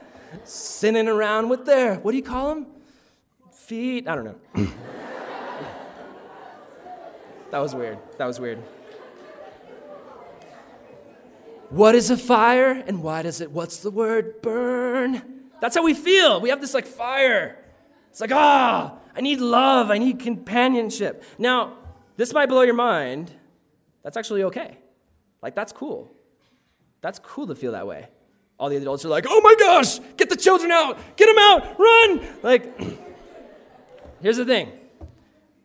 sinning around with their, what do you call them? Feet? I don't know. that was weird. That was weird. What is a fire and why does it, what's the word? Burn. That's how we feel. We have this like fire. It's like, ah, oh, I need love, I need companionship. Now, this might blow your mind. That's actually okay. Like, that's cool. That's cool to feel that way. All the adults are like, oh my gosh, get the children out, get them out, run. Like, here's the thing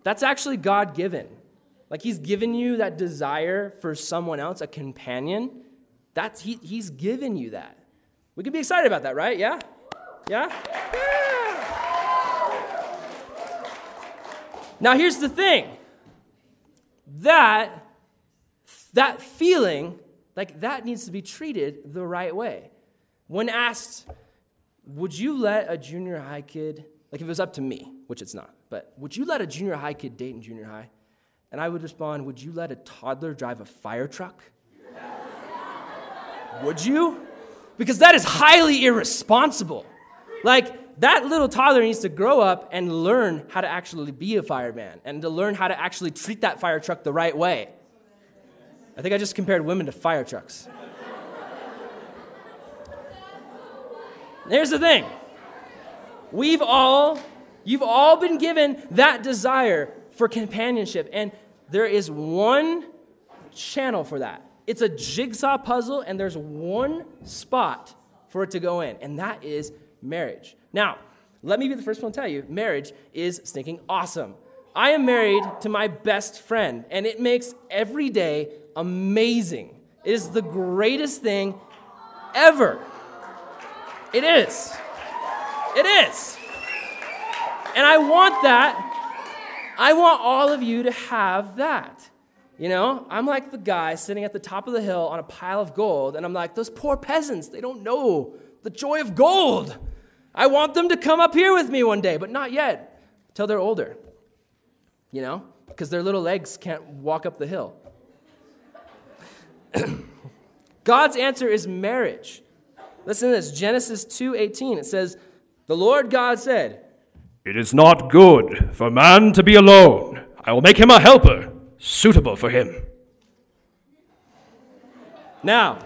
that's actually God given. Like, He's given you that desire for someone else, a companion. That's, he, he's given you that. We can be excited about that, right? Yeah? Yeah? Yeah. Now, here's the thing that that feeling, like that needs to be treated the right way. When asked, would you let a junior high kid, like if it was up to me, which it's not, but would you let a junior high kid date in junior high? And I would respond, would you let a toddler drive a fire truck? would you? Because that is highly irresponsible. Like, that little toddler needs to grow up and learn how to actually be a fireman and to learn how to actually treat that fire truck the right way. I think I just compared women to fire trucks. Here's the thing. We've all, you've all been given that desire for companionship, and there is one channel for that. It's a jigsaw puzzle, and there's one spot for it to go in, and that is marriage. Now, let me be the first one to tell you marriage is stinking awesome. I am married to my best friend, and it makes every day amazing. It is the greatest thing ever. It is. It is. And I want that. I want all of you to have that. You know, I'm like the guy sitting at the top of the hill on a pile of gold, and I'm like, those poor peasants, they don't know the joy of gold. I want them to come up here with me one day, but not yet, till they're older. You know, because their little legs can't walk up the hill. God's answer is marriage. Listen to this Genesis 2:18. It says, "The Lord God said, It is not good for man to be alone. I will make him a helper suitable for him." Now,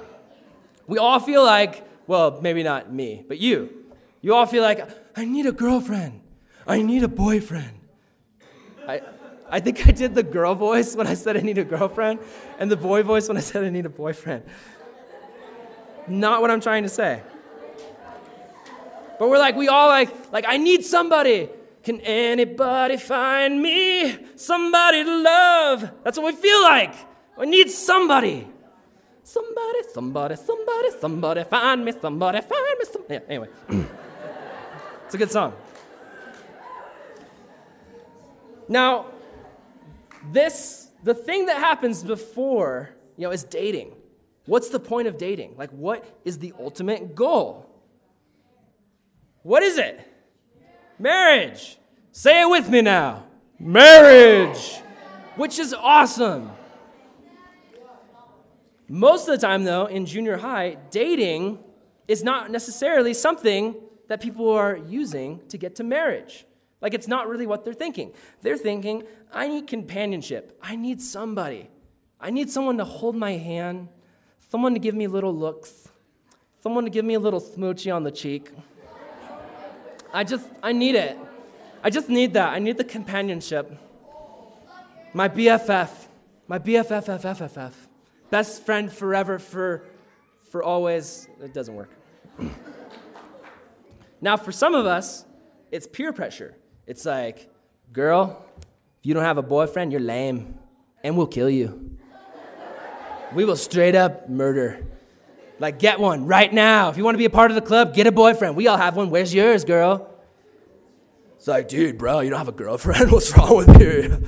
we all feel like, well, maybe not me, but you. You all feel like, I need a girlfriend. I need a boyfriend. I, I think I did the girl voice when I said I need a girlfriend, and the boy voice when I said I need a boyfriend. Not what I'm trying to say. But we're like, we all like, like, I need somebody. Can anybody find me somebody to love? That's what we feel like. We need somebody. Somebody, somebody, somebody, somebody find me, somebody find me. Some... Yeah, anyway, it's a good song. Now, this, the thing that happens before, you know, is dating. What's the point of dating? Like, what is the ultimate goal? What is it? Marriage. Say it with me now. Marriage. Which is awesome. Most of the time, though, in junior high, dating is not necessarily something that people are using to get to marriage. Like, it's not really what they're thinking. They're thinking, I need companionship. I need somebody. I need someone to hold my hand, someone to give me little looks, someone to give me a little smoochie on the cheek. I just, I need it. I just need that. I need the companionship. My BFF, my BFFFFFF, best friend forever for for always, it doesn't work. now, for some of us, it's peer pressure. It's like, girl, if you don't have a boyfriend, you're lame, and we'll kill you. we will straight up murder. Like, get one right now. If you want to be a part of the club, get a boyfriend. We all have one. Where's yours, girl? It's like, dude, bro, you don't have a girlfriend? What's wrong with you?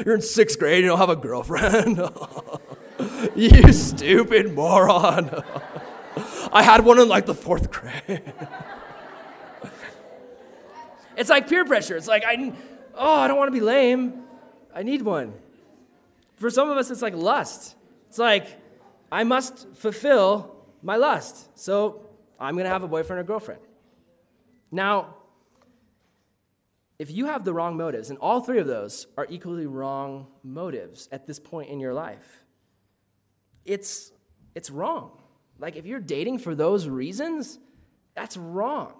You're in sixth grade, you don't have a girlfriend? you stupid moron. I had one in like the fourth grade. It's like peer pressure. It's like, I, oh, I don't want to be lame. I need one. For some of us, it's like lust. It's like, I must fulfill my lust. So I'm going to have a boyfriend or girlfriend. Now, if you have the wrong motives, and all three of those are equally wrong motives at this point in your life, it's, it's wrong. Like, if you're dating for those reasons, that's wrong.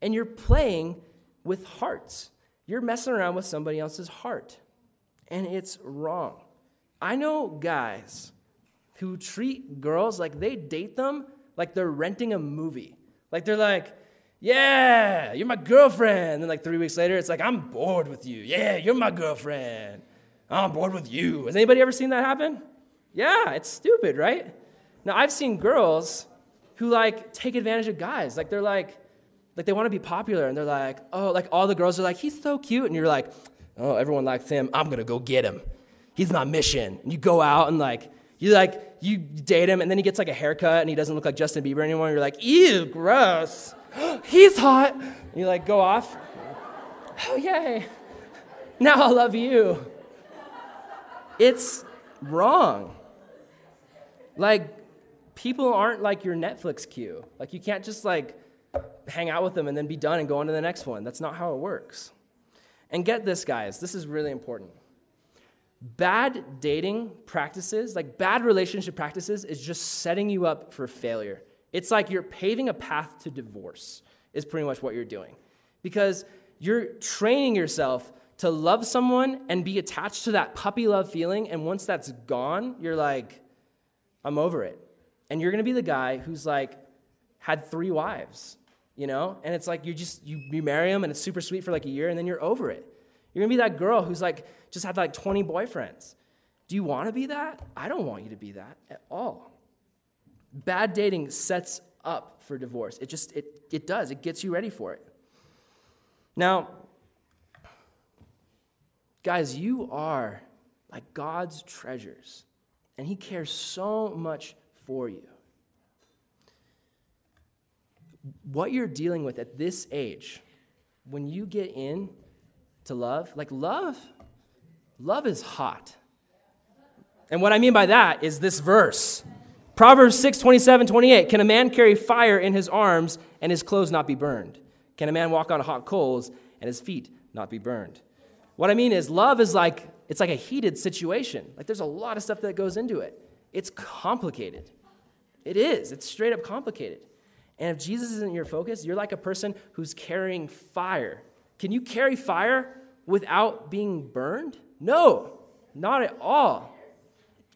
And you're playing with hearts. You're messing around with somebody else's heart. And it's wrong. I know guys who treat girls like they date them like they're renting a movie. Like they're like, yeah, you're my girlfriend. And then like three weeks later, it's like, I'm bored with you. Yeah, you're my girlfriend. I'm bored with you. Has anybody ever seen that happen? Yeah, it's stupid, right? Now I've seen girls who like take advantage of guys. Like they're like, like they want to be popular and they're like, oh, like all the girls are like, he's so cute. And you're like, oh, everyone likes him. I'm gonna go get him. He's my mission. And you go out and like, you like, you date him and then he gets like a haircut and he doesn't look like Justin Bieber anymore. You're like, ew, gross. He's hot. And you like go off. Oh, yay. Now I love you. It's wrong. Like, people aren't like your Netflix queue. Like, you can't just like hang out with them and then be done and go on to the next one. That's not how it works. And get this, guys, this is really important. Bad dating practices, like bad relationship practices, is just setting you up for failure. It's like you're paving a path to divorce, is pretty much what you're doing. Because you're training yourself to love someone and be attached to that puppy love feeling. And once that's gone, you're like, I'm over it. And you're gonna be the guy who's like, had three wives, you know? And it's like you just, you, you marry them and it's super sweet for like a year and then you're over it. You're gonna be that girl who's like, just had like 20 boyfriends. Do you wanna be that? I don't want you to be that at all. Bad dating sets up for divorce. It just, it, it does. It gets you ready for it. Now, guys, you are like God's treasures, and He cares so much for you. What you're dealing with at this age, when you get in to love, like love, love is hot. And what I mean by that is this verse. Proverbs 6, 27, 28. Can a man carry fire in his arms and his clothes not be burned? Can a man walk on hot coals and his feet not be burned? What I mean is, love is like, it's like a heated situation. Like there's a lot of stuff that goes into it. It's complicated. It is. It's straight up complicated. And if Jesus isn't your focus, you're like a person who's carrying fire. Can you carry fire without being burned? No, not at all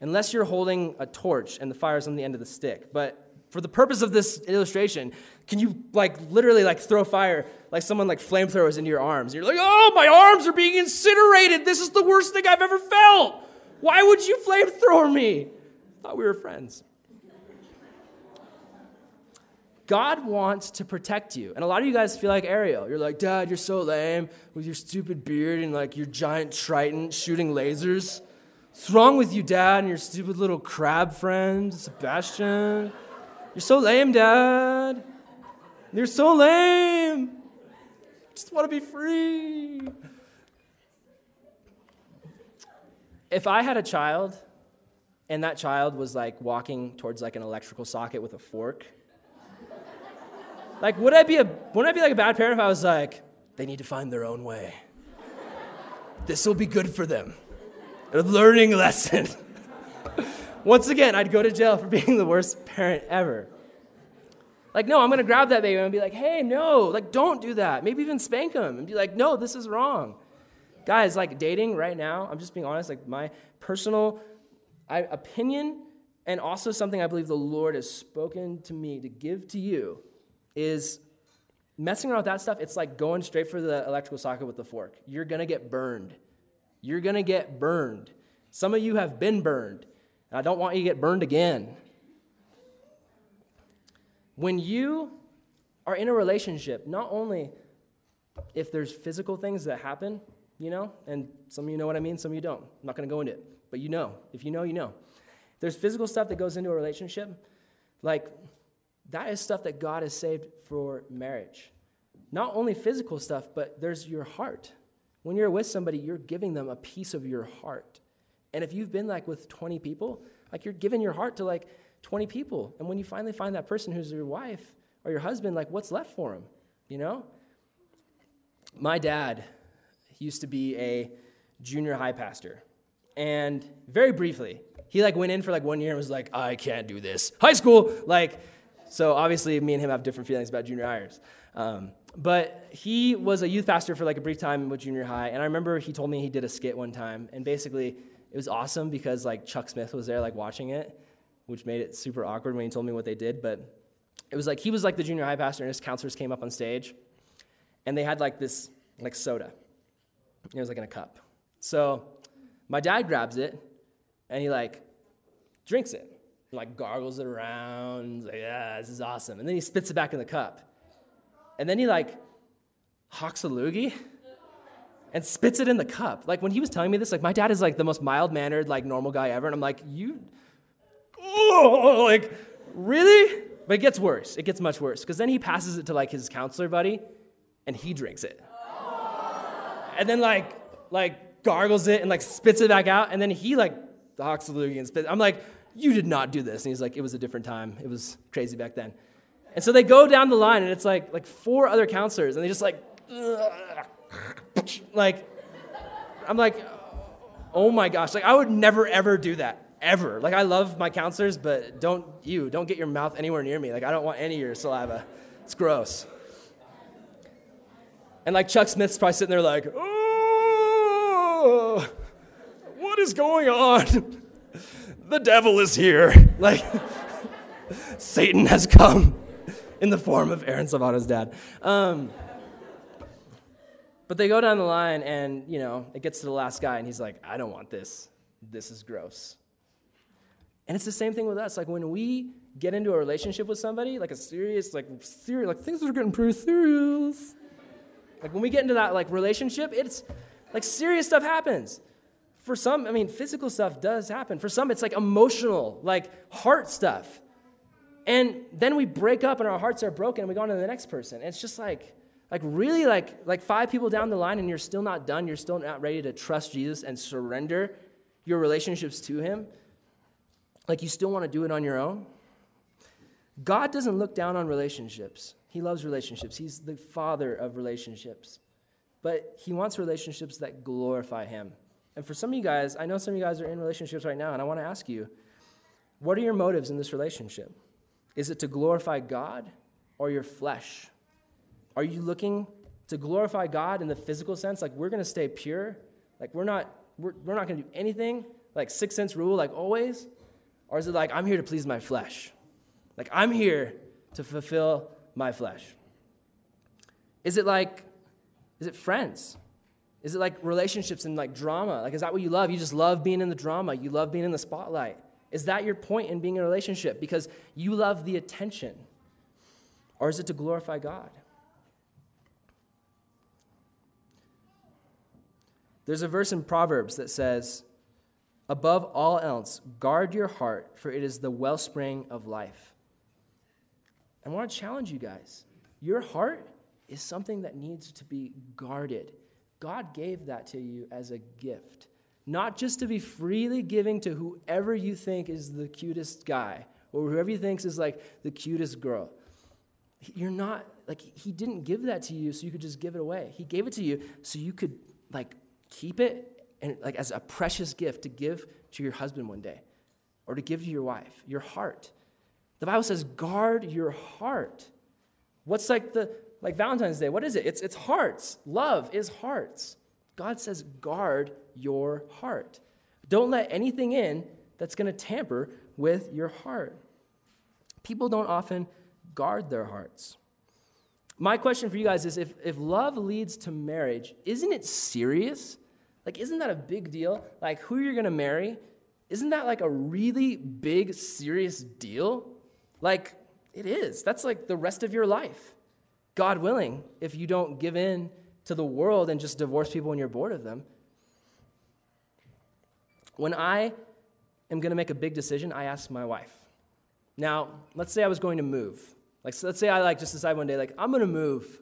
unless you're holding a torch and the fire's on the end of the stick. But for the purpose of this illustration, can you like literally like throw fire like someone like flamethrowers into your arms? You're like, oh, my arms are being incinerated. This is the worst thing I've ever felt. Why would you flamethrower me? Thought we were friends. God wants to protect you. And a lot of you guys feel like Ariel. You're like, Dad, you're so lame with your stupid beard and like your giant trident shooting lasers. What's wrong with you, Dad, and your stupid little crab friend, Sebastian? You're so lame, Dad. You're so lame. I just want to be free. If I had a child and that child was like walking towards like an electrical socket with a fork, like would I be a wouldn't I be like a bad parent if I was like, they need to find their own way? This will be good for them a learning lesson. Once again, I'd go to jail for being the worst parent ever. Like, no, I'm gonna grab that baby and be like, hey, no, like, don't do that. Maybe even spank him and be like, no, this is wrong. Guys, like, dating right now, I'm just being honest, like, my personal opinion and also something I believe the Lord has spoken to me to give to you is messing around with that stuff. It's like going straight for the electrical socket with the fork. You're going to get burned. You're going to get burned. Some of you have been burned, and I don't want you to get burned again. When you are in a relationship, not only if there's physical things that happen, you know, and some of you know what I mean, some of you don't. I'm not going to go into it, but you know. If you know, you know. There's physical stuff that goes into a relationship. Like, that is stuff that God has saved for marriage. Not only physical stuff, but there's your heart. When you're with somebody, you're giving them a piece of your heart. And if you've been like with 20 people, like you're giving your heart to like 20 people. And when you finally find that person who's your wife or your husband, like what's left for him? You know? My dad used to be a junior high pastor. And very briefly, he like went in for like one year and was like, I can't do this. High school, like, so obviously me and him have different feelings about junior highers. Um, but he was a youth pastor for like a brief time with junior high. And I remember he told me he did a skit one time. And basically, it was awesome because like Chuck Smith was there like watching it, which made it super awkward when he told me what they did. But it was like he was like the junior high pastor, and his counselors came up on stage, and they had like this like soda. It was like in a cup. So my dad grabs it, and he like drinks it, like gargles it around. He's like, yeah, this is awesome. And then he spits it back in the cup, and then he like hawks a loogie and spits it in the cup. Like when he was telling me this, like my dad is like the most mild mannered, like normal guy ever, and I'm like, you, oh, like really? But it gets worse. It gets much worse because then he passes it to like his counselor buddy, and he drinks it, and then like like gargles it and like spits it back out, and then he like hawks the loogie and spits. I'm like, you did not do this, and he's like, it was a different time. It was crazy back then. And so they go down the line, and it's like like four other counselors, and they just like. like i'm like oh my gosh. Like i would never ever do that. Ever. Like i love my counselors but don't you don't get your mouth anywhere near me. Like i don't want any of your saliva. It's gross. And like chuck smith's probably sitting there like oh what is going on the devil is here like satan has come in the form of aaron savano's dad um, but they go down the line, and you know, it gets to the last guy, and he's like, "I don't want this. This is gross." And it's the same thing with us. Like when we get into a relationship with somebody, like a serious, like serious, like things are getting pretty serious. Like when we get into that like relationship, it's like serious stuff happens. For some, I mean, physical stuff does happen. For some, it's like emotional, like heart stuff. And then we break up and our hearts are broken and we go on to the next person. It's just like, like really like like five people down the line and you're still not done you're still not ready to trust jesus and surrender your relationships to him like you still want to do it on your own god doesn't look down on relationships he loves relationships he's the father of relationships but he wants relationships that glorify him and for some of you guys i know some of you guys are in relationships right now and i want to ask you what are your motives in this relationship is it to glorify god or your flesh are you looking to glorify God in the physical sense? Like we're going to stay pure? Like we're not we're, we're not going to do anything? Like six sense rule like always? Or is it like I'm here to please my flesh? Like I'm here to fulfill my flesh. Is it like is it friends? Is it like relationships and like drama? Like is that what you love? You just love being in the drama. You love being in the spotlight. Is that your point in being in a relationship because you love the attention? Or is it to glorify God? There's a verse in Proverbs that says, Above all else, guard your heart, for it is the wellspring of life. I want to challenge you guys. Your heart is something that needs to be guarded. God gave that to you as a gift, not just to be freely giving to whoever you think is the cutest guy or whoever you think is like the cutest girl. You're not, like, He didn't give that to you so you could just give it away. He gave it to you so you could, like, keep it and like as a precious gift to give to your husband one day or to give to your wife, your heart. The Bible says, guard your heart. What's like the like Valentine's Day? What is it? It's it's hearts. Love is hearts. God says, guard your heart. Don't let anything in that's going to tamper with your heart. People don't often guard their hearts. My question for you guys is if, if love leads to marriage, isn't it serious? Like, isn't that a big deal? Like, who you're gonna marry, isn't that like a really big, serious deal? Like, it is. That's like the rest of your life. God willing, if you don't give in to the world and just divorce people when you're bored of them. When I am going to make a big decision, I ask my wife. Now, let's say I was going to move. Like, so let's say I like just decide one day, like, I'm going to move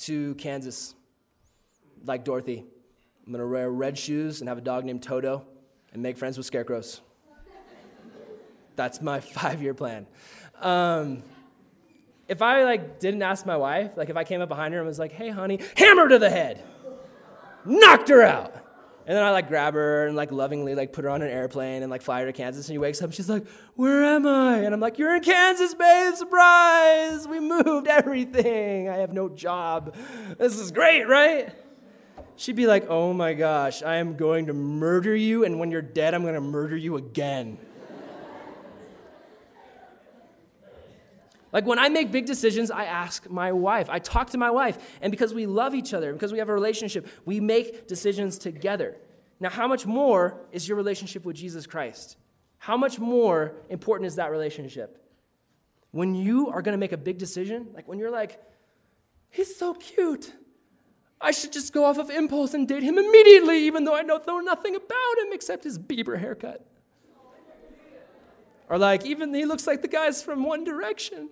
to Kansas, like Dorothy. I'm going to wear red shoes and have a dog named Toto and make friends with scarecrows. That's my five year plan. Um, if I like didn't ask my wife, like if I came up behind her and was like, "Hey, honey," hammer to the head, knocked her out, and then I like grab her and like lovingly like put her on an airplane and like fly her to Kansas. And she wakes up, and she's like, "Where am I?" And I'm like, "You're in Kansas, babe. Surprise! We moved everything. I have no job. This is great, right?" She'd be like, "Oh my gosh, I am going to murder you, and when you're dead, I'm going to murder you again." Like when I make big decisions, I ask my wife. I talk to my wife. And because we love each other, because we have a relationship, we make decisions together. Now, how much more is your relationship with Jesus Christ? How much more important is that relationship? When you are going to make a big decision, like when you're like, he's so cute. I should just go off of impulse and date him immediately, even though I know nothing about him except his Bieber haircut. Or like, even he looks like the guys from One Direction.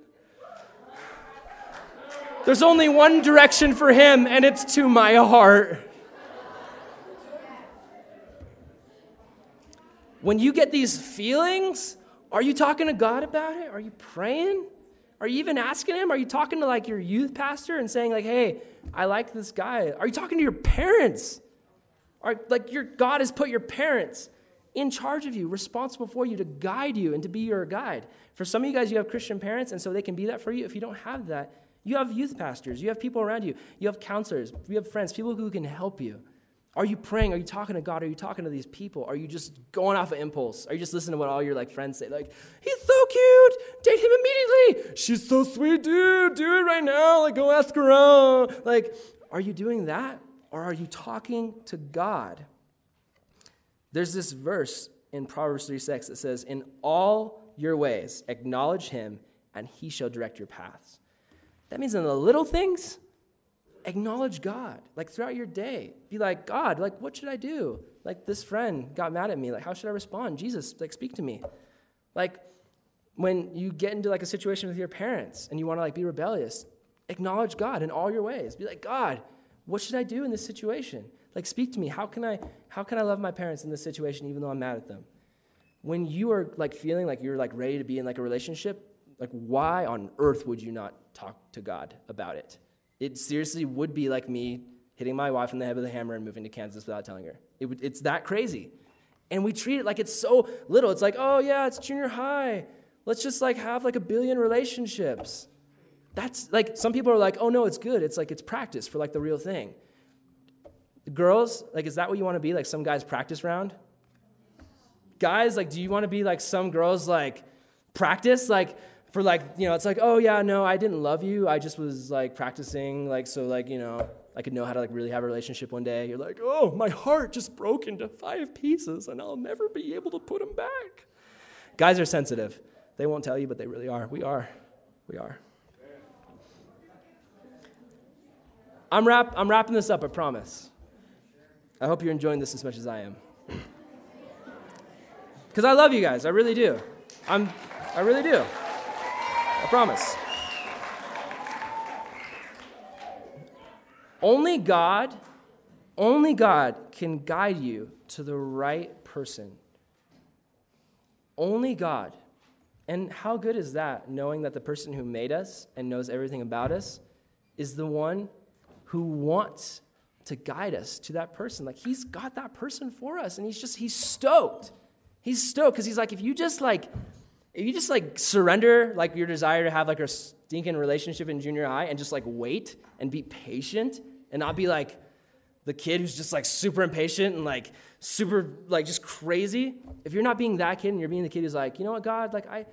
There's only one direction for him, and it's to my heart. When you get these feelings, are you talking to God about it? Are you praying? Are you even asking him? Are you talking to like your youth pastor and saying like, "Hey, I like this guy." Are you talking to your parents? Are like your God has put your parents in charge of you, responsible for you to guide you and to be your guide. For some of you guys, you have Christian parents, and so they can be that for you. If you don't have that, you have youth pastors, you have people around you, you have counselors, you have friends, people who can help you. Are you praying? Are you talking to God? Are you talking to these people? Are you just going off of impulse? Are you just listening to what all your like friends say? Like, he's so cute, date him immediately. She's so sweet, dude. Do it right now. Like, go ask her out. Like, are you doing that? Or are you talking to God? There's this verse in Proverbs 3 6 that says, In all your ways acknowledge him, and he shall direct your paths. That means in the little things, acknowledge God. Like throughout your day, be like, God, like, what should I do? Like, this friend got mad at me. Like, how should I respond? Jesus, like, speak to me. Like, when you get into like a situation with your parents and you want to like be rebellious, acknowledge God in all your ways. Be like, God, what should I do in this situation? Like, speak to me. How can I, how can I love my parents in this situation even though I'm mad at them? When you are like feeling like you're like ready to be in like a relationship, like, why on earth would you not talk to God about it? It seriously would be like me hitting my wife in the head with a hammer and moving to Kansas without telling her. It would, it's that crazy. And we treat it like it's so little. It's like, oh, yeah, it's junior high. Let's just like have like a billion relationships. That's like, some people are like, oh, no, it's good. It's like, it's practice for like the real thing. Girls, like, is that what you want to be? Like some guy's practice round? Guys, like, do you want to be like some girls like practice? Like, for like, you know, it's like, oh yeah, no, I didn't love you. I just was like practicing, like, so like, you know, I could know how to like really have a relationship one day. You're like, oh, my heart just broke into five pieces and I'll never be able to put them back. Guys are sensitive. They won't tell you, but they really are. We are. We are. I'm, wrap, I'm wrapping this up, I promise. I hope you're enjoying this as much as I am. Because I love you guys, I really do. I'm, I really do. I promise. Only God, only God can guide you to the right person. Only God. And how good is that, knowing that the person who made us and knows everything about us is the one who wants to guide us to that person? Like, he's got that person for us, and he's just, he's stoked. He's stoked because he's like, if you just like if you just like surrender like your desire to have like a stinking relationship in junior high and just like wait and be patient and not be like the kid who's just like super impatient and like super like just crazy, if you're not being that kid and you're being the kid who's like, you know what, God, like I,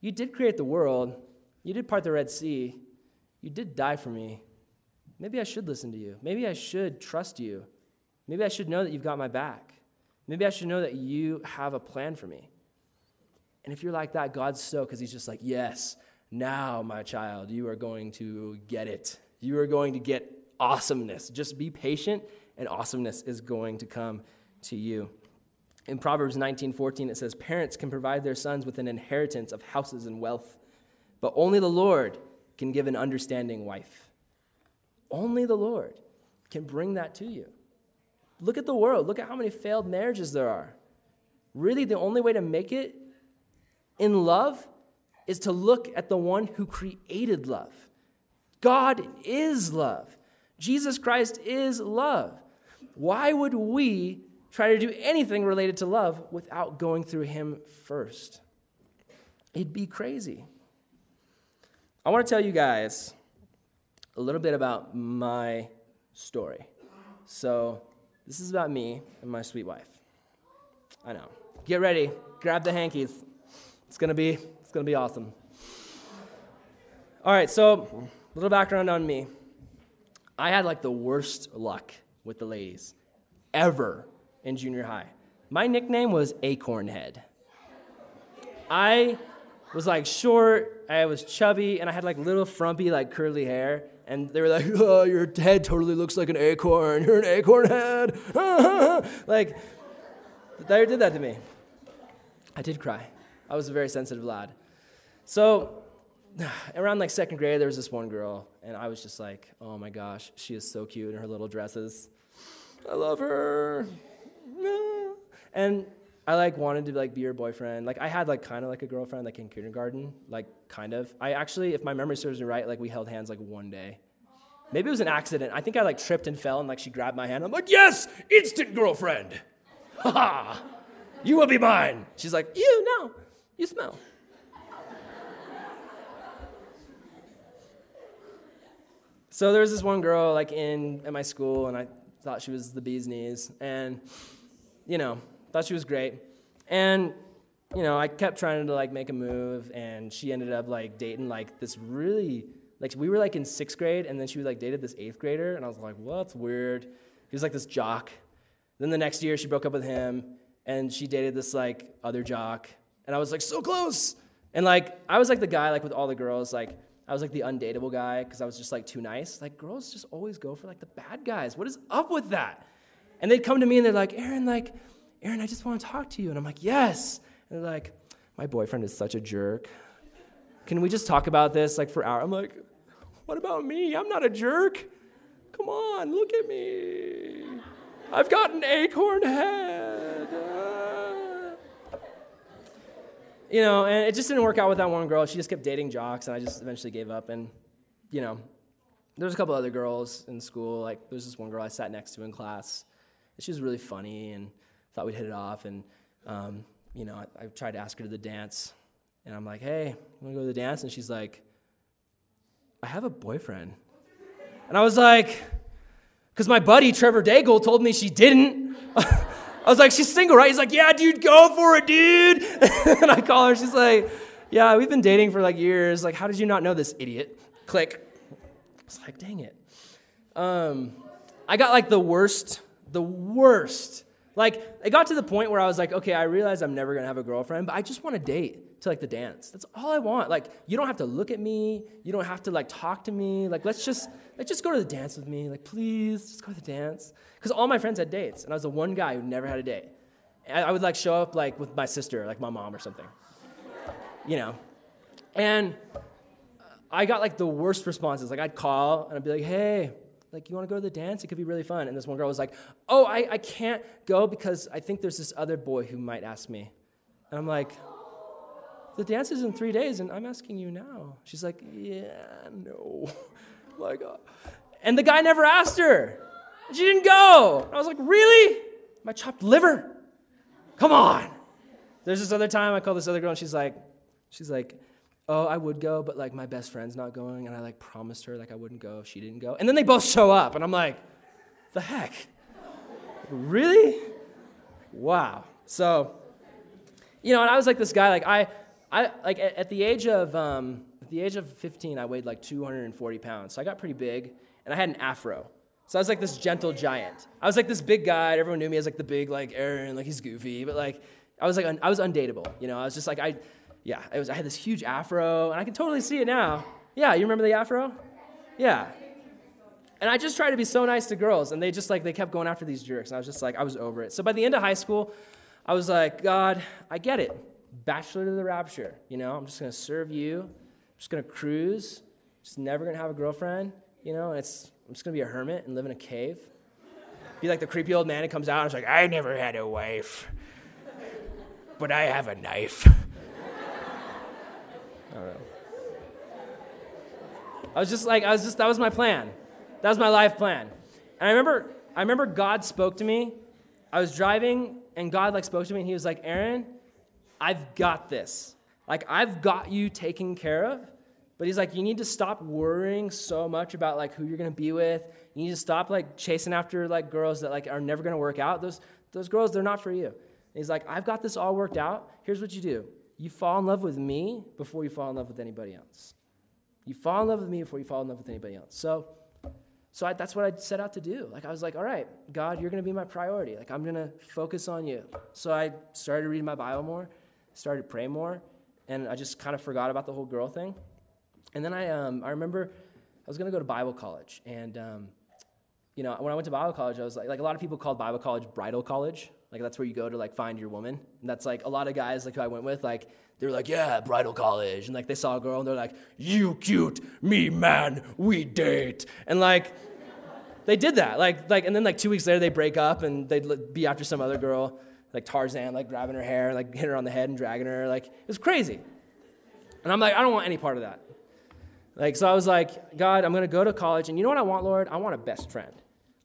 you did create the world, you did part the Red Sea, you did die for me. Maybe I should listen to you. Maybe I should trust you. Maybe I should know that you've got my back. Maybe I should know that you have a plan for me. And if you're like that, God's so because He's just like, yes, now, my child, you are going to get it. You are going to get awesomeness. Just be patient, and awesomeness is going to come to you. In Proverbs 19:14 it says parents can provide their sons with an inheritance of houses and wealth, but only the Lord can give an understanding wife. Only the Lord can bring that to you. Look at the world. Look at how many failed marriages there are. Really the only way to make it in love is to look at the one who created love. God is love. Jesus Christ is love. Why would we try to do anything related to love without going through him first? It'd be crazy. I want to tell you guys a little bit about my story. So, this is about me and my sweet wife. I know. Get ready. Grab the hankies. It's going to be it's going to be awesome. All right, so a little background on me. I had like the worst luck with the ladies ever in junior high. My nickname was Acorn Head. I was like short, I was chubby, and I had like little frumpy, like curly hair. And they were like, oh, your head totally looks like an acorn. You're an acorn head. like, they did that to me. I did cry. I was a very sensitive lad. So, around like second grade, there was this one girl, and I was just like, oh my gosh, she is so cute in her little dresses. I love her. And I like wanted to like be her boyfriend. Like I had like kind of like a girlfriend like in kindergarten, like kind of. I actually, if my memory serves me right, like we held hands like one day. Maybe it was an accident. I think I like tripped and fell and like she grabbed my hand. I'm like, yes, instant girlfriend. Ha ha. You will be mine. She's like, you no, you smell. So there was this one girl like in at my school, and I thought she was the bee's knees, and you know, thought she was great, and you know, I kept trying to like make a move, and she ended up like dating like this really like we were like in sixth grade, and then she was like dated this eighth grader, and I was like, well, that's weird. He was like this jock. Then the next year, she broke up with him, and she dated this like other jock, and I was like so close, and like I was like the guy like with all the girls like I was like the undateable guy because I was just like too nice. Like girls just always go for like the bad guys. What is up with that? And they'd come to me and they're like, Aaron, like, Aaron, I just want to talk to you. And I'm like, yes. And they're like, my boyfriend is such a jerk. Can we just talk about this like for hours? I'm like, what about me? I'm not a jerk. Come on, look at me. I've got an acorn head. You know, and it just didn't work out with that one girl. She just kept dating jocks, and I just eventually gave up. And, you know, there's a couple other girls in school. Like, there's this one girl I sat next to in class. And she was really funny and thought we'd hit it off. And, um, you know, I, I, tried to ask her to the dance. And I'm like, hey, you want to go to the dance? And she's like, I have a boyfriend. And I was like, because my buddy Trevor Daigle told me she didn't. I was like, she's single, right? He's like, yeah, dude, go for it, dude. and I call her, she's like, yeah, we've been dating for like years. Like, how did you not know this idiot? Click. I was like, dang it. Um, I got like the worst, the worst. Like, it got to the point where I was like, okay, I realize I'm never gonna have a girlfriend, but I just want to date to like the dance. That's all I want. Like, you don't have to look at me. You don't have to like talk to me. Like, let's just let's just go to the dance with me. Like, please, just go to the dance. Because all my friends had dates, and I was the one guy who never had a date. And I would like show up like with my sister, like my mom or something, you know. And I got like the worst responses. Like I'd call and I'd be like, "Hey, like you want to go to the dance? It could be really fun." And this one girl was like, "Oh, I, I can't go because I think there's this other boy who might ask me." And I'm like, "The dance is in three days, and I'm asking you now." She's like, "Yeah, no." like, uh, and the guy never asked her. She didn't go. I was like, really? My chopped liver? Come on. There's this other time I called this other girl and she's like, she's like, oh, I would go, but like my best friend's not going. And I like promised her like I wouldn't go if she didn't go. And then they both show up and I'm like, the heck? really? Wow. So, you know, and I was like this guy, like I, I like at, at the age of um, at the age of 15, I weighed like 240 pounds. So I got pretty big, and I had an afro. So I was like this gentle giant. I was like this big guy. Everyone knew me as like the big like Aaron, like he's goofy, but like I was like un- I was undateable. You know, I was just like I, yeah, I was. I had this huge afro, and I can totally see it now. Yeah, you remember the afro? Yeah. And I just tried to be so nice to girls, and they just like they kept going after these jerks, and I was just like I was over it. So by the end of high school, I was like, God, I get it. Bachelor to the rapture. You know, I'm just gonna serve you. Just gonna cruise. Just never gonna have a girlfriend. You know, and it's I'm just gonna be a hermit and live in a cave. Be like the creepy old man who comes out and is like, I never had a wife, but I have a knife. I don't know. I was just like, I was just, that was my plan. That was my life plan. And I remember, I remember God spoke to me. I was driving and God like spoke to me and he was like, Aaron, I've got this. Like, I've got you taken care of. But he's like, you need to stop worrying so much about like who you're gonna be with. You need to stop like chasing after like girls that like are never gonna work out. Those those girls, they're not for you. And he's like, I've got this all worked out. Here's what you do. You fall in love with me before you fall in love with anybody else. You fall in love with me before you fall in love with anybody else. So so I, that's what I set out to do. Like I was like, all right, God, you're to be my priority. Like I'm to focus on you. So I started reading my Bible more, started to pray more, and I just kind of forgot about the whole girl thing. And then I, um, I remember I was going to go to Bible college, and um, you know, when I went to Bible college, I was like, like a lot of people called Bible college bridal college. Like that's where you go to like find your woman. And that's like a lot of guys like who I went with, like they were like, yeah, bridal college, and like they saw a girl and they're like, you cute, me man, we date, and like they did that. Like, like, and then like two weeks later, they break up and they'd be after some other girl, like Tarzan, like grabbing her hair, like hitting her on the head and dragging her. Like, it was crazy. And I'm like, I don't want any part of that. Like, so I was like, God, I'm gonna go to college, and you know what I want, Lord? I want a best friend.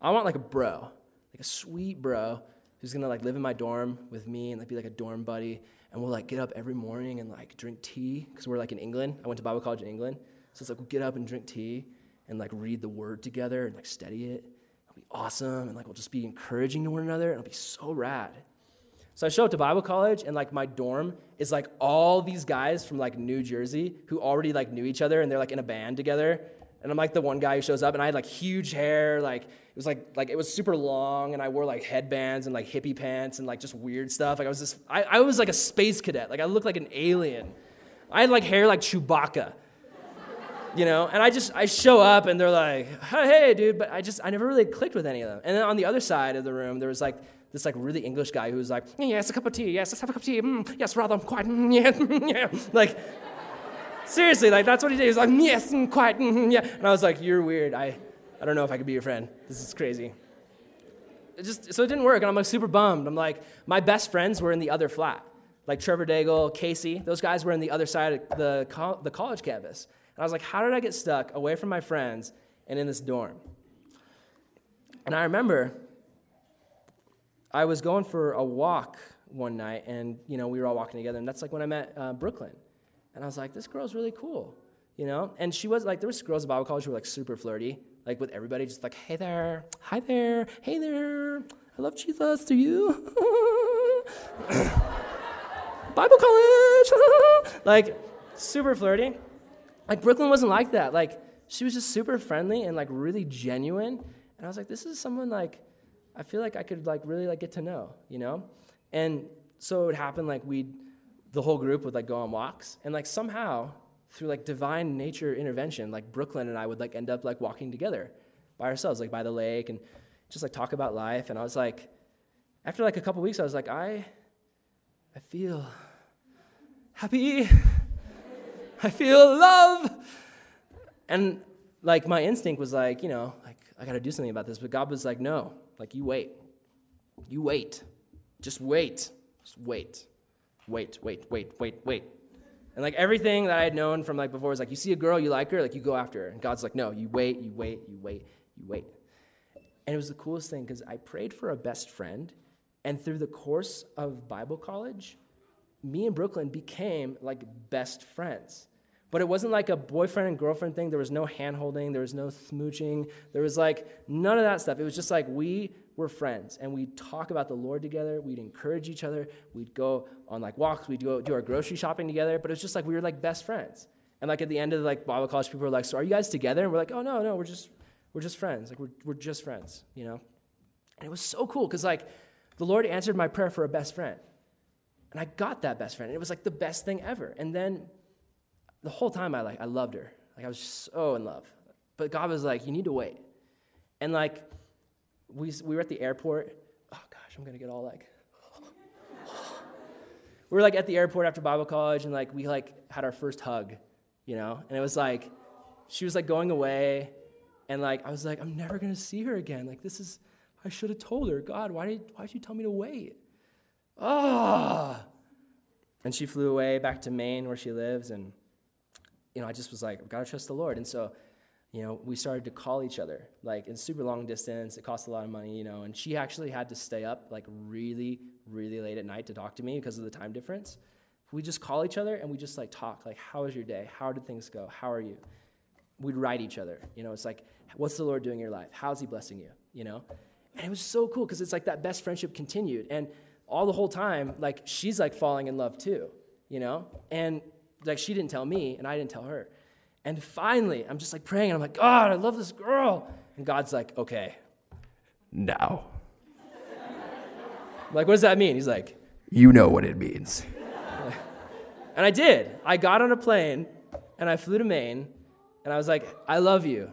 I want like a bro, like a sweet bro who's gonna like live in my dorm with me and like be like a dorm buddy, and we'll like get up every morning and like drink tea because we're like in England. I went to Bible college in England, so it's like we'll get up and drink tea and like read the word together and like study it. It'll be awesome. And like we'll just be encouraging to one another. And it'll be so rad. So I show up to Bible college and like my dorm is like all these guys from like New Jersey who already like knew each other and they're like in a band together. And I'm like the one guy who shows up and I had like huge hair, like it was like like it was super long and I wore like headbands and like hippie pants and like just weird stuff. Like I was just I, I was like a space cadet. Like I looked like an alien. I had like hair like Chewbacca you know and i just i show up and they're like hey dude but i just i never really clicked with any of them and then on the other side of the room there was like this like really english guy who's like yes a cup of tea. Yes let's have a cup of tea. Mm, yes rather quiet mm, yeah, yeah. Like seriously like that's what he did. He was like yes mm, quiet, mm, yeah. And i was like you're weird. I i don't know if i could be your friend. This is crazy. It just so it didn't work and i'm like super bummed. I'm like my best friends were in the other flat. Like trevor daigle casey those guys were in the other side of the, the college campus. And I was like, how did I get stuck away from my friends and in this dorm? And I remember I was going for a walk one night, and you know we were all walking together, and that's like when I met uh, Brooklyn, and I was like, this girl's really cool, you know. And she was like, there was girls at Bible college who were like super flirty, like with everybody, just like, hey there, hi there, hey there, I love Jesus. Do you? Bible college, like super flirty. Like Brooklyn wasn't like that. Like she was just super friendly and like really genuine. And I was like, this is someone like I feel like I could like really like get to know, you know? And so it would happen like we'd the whole group would like go on walks and like somehow through like divine nature intervention, like Brooklyn and I would like end up like walking together by ourselves, like by the lake and just like talk about life. And I was like, after like a couple weeks, I was like, I I feel happy. I feel love. And like my instinct was like, you know, like I got to do something about this. But God was like, no, like you wait. You wait. Just wait. Just wait. Wait, wait, wait, wait, wait. And like everything that I had known from like before was like, you see a girl, you like her, like you go after her. And God's like, no, you wait, you wait, you wait, you wait. And it was the coolest thing because I prayed for a best friend. And through the course of Bible college, me and Brooklyn became like best friends But it wasn't like a boyfriend and girlfriend thing. There was no hand holding, there was no smooching, there was like none of that stuff. It was just like we were friends and we'd talk about the Lord together. We'd encourage each other. We'd go on like walks. We'd go do our grocery shopping together. But it was just like we were like best friends. And like at the end of like Bible college, people were like, "So are you guys together?" And we're like, "Oh no, no, we're just we're just friends. Like we're we're just friends, you know." And it was so cool because like the Lord answered my prayer for a best friend, and I got that best friend. And it was like the best thing ever. And then the whole time I like I loved her. Like I was so in love. But God was like, "You need to wait." And like we we were at the airport. Oh gosh, I'm gonna get all like. we were like at the airport after Bible college, and like we like had our first hug you know? And it was like, she was like going away, and like, I was like, I'm never gonna see her again. Like, this is, I should have told her, God, why did, why did you tell me to wait? Ah. Oh. And she flew away back to Maine where she lives, and, you know, I just was like, I've gotta trust the Lord. And so, you know, we started to call each other, like in super long distance. It cost a lot of money, you know, and she actually had to stay up like really, really late at night to talk to me because of the time difference. We just call each other and we just like talk like how was your day? How did things go? How are you? We'd write each other you know it's like what's the lord doing in your life? How's he blessing you? You know? And it was so cool because it's like that best friendship continued. And all the whole time like she's like falling in love too you know? And like she didn't tell me and i didn't tell her and finally i'm just like praying and i'm like god i love this girl and god's like okay now like what does that mean he's like you know what it means and I did. I got on a plane and I flew to Maine and I was like, I love you.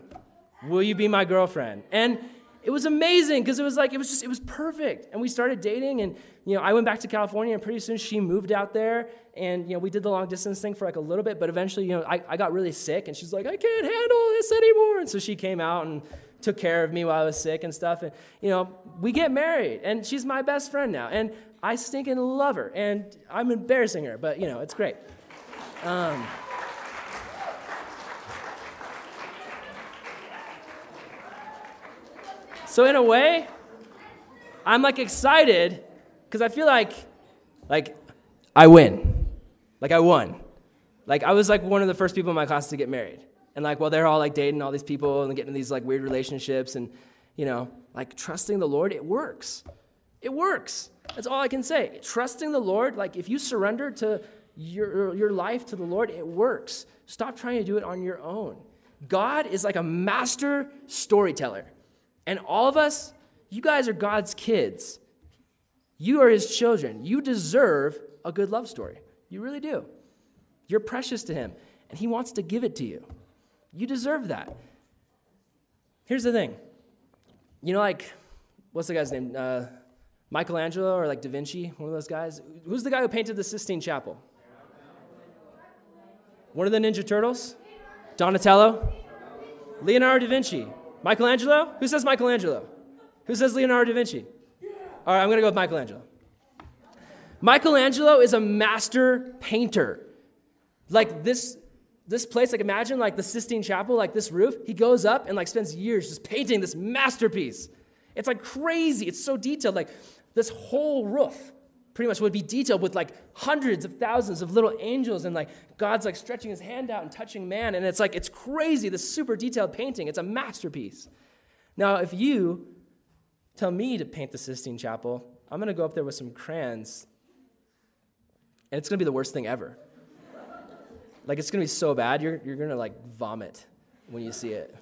Will you be my girlfriend? And it was amazing because it was like, it was just, it was perfect. And we started dating and, you know, I went back to California and pretty soon she moved out there and, you know, we did the long distance thing for like a little bit, but eventually, you know, I, I got really sick and she's like, I can't handle this anymore. And so she came out and took care of me while I was sick and stuff. And, you know, we get married and she's my best friend now. And I stinking love her, and I'm embarrassing her, but you know, it's great. Um, so in a way, I'm like excited because I feel like, like, I win, like I won, like I was like one of the first people in my class to get married, and like while they're all like dating all these people and getting these like weird relationships, and you know, like trusting the Lord, it works, it works. That's all I can say. Trusting the Lord, like if you surrender to your, your life to the Lord, it works. Stop trying to do it on your own. God is like a master storyteller. And all of us, you guys are God's kids. You are his children. You deserve a good love story. You really do. You're precious to him, and he wants to give it to you. You deserve that. Here's the thing. You know, like, what's the guy's name? Uh, Michelangelo or like Da Vinci, one of those guys. Who's the guy who painted the Sistine Chapel? One of the Ninja Turtles? Donatello? Leonardo da Vinci? Michelangelo? Who says Michelangelo? Who says Leonardo da Vinci? All right, I'm going to go with Michelangelo. Michelangelo is a master painter. Like this this place, like imagine like the Sistine Chapel, like this roof, he goes up and like spends years just painting this masterpiece. It's like crazy. It's so detailed. Like this whole roof pretty much would be detailed with like hundreds of thousands of little angels and like God's like stretching his hand out and touching man. And it's like, it's crazy, this super detailed painting. It's a masterpiece. Now, if you tell me to paint the Sistine Chapel, I'm going to go up there with some crayons and it's going to be the worst thing ever. like, it's going to be so bad, you're, you're going to like vomit when you see it.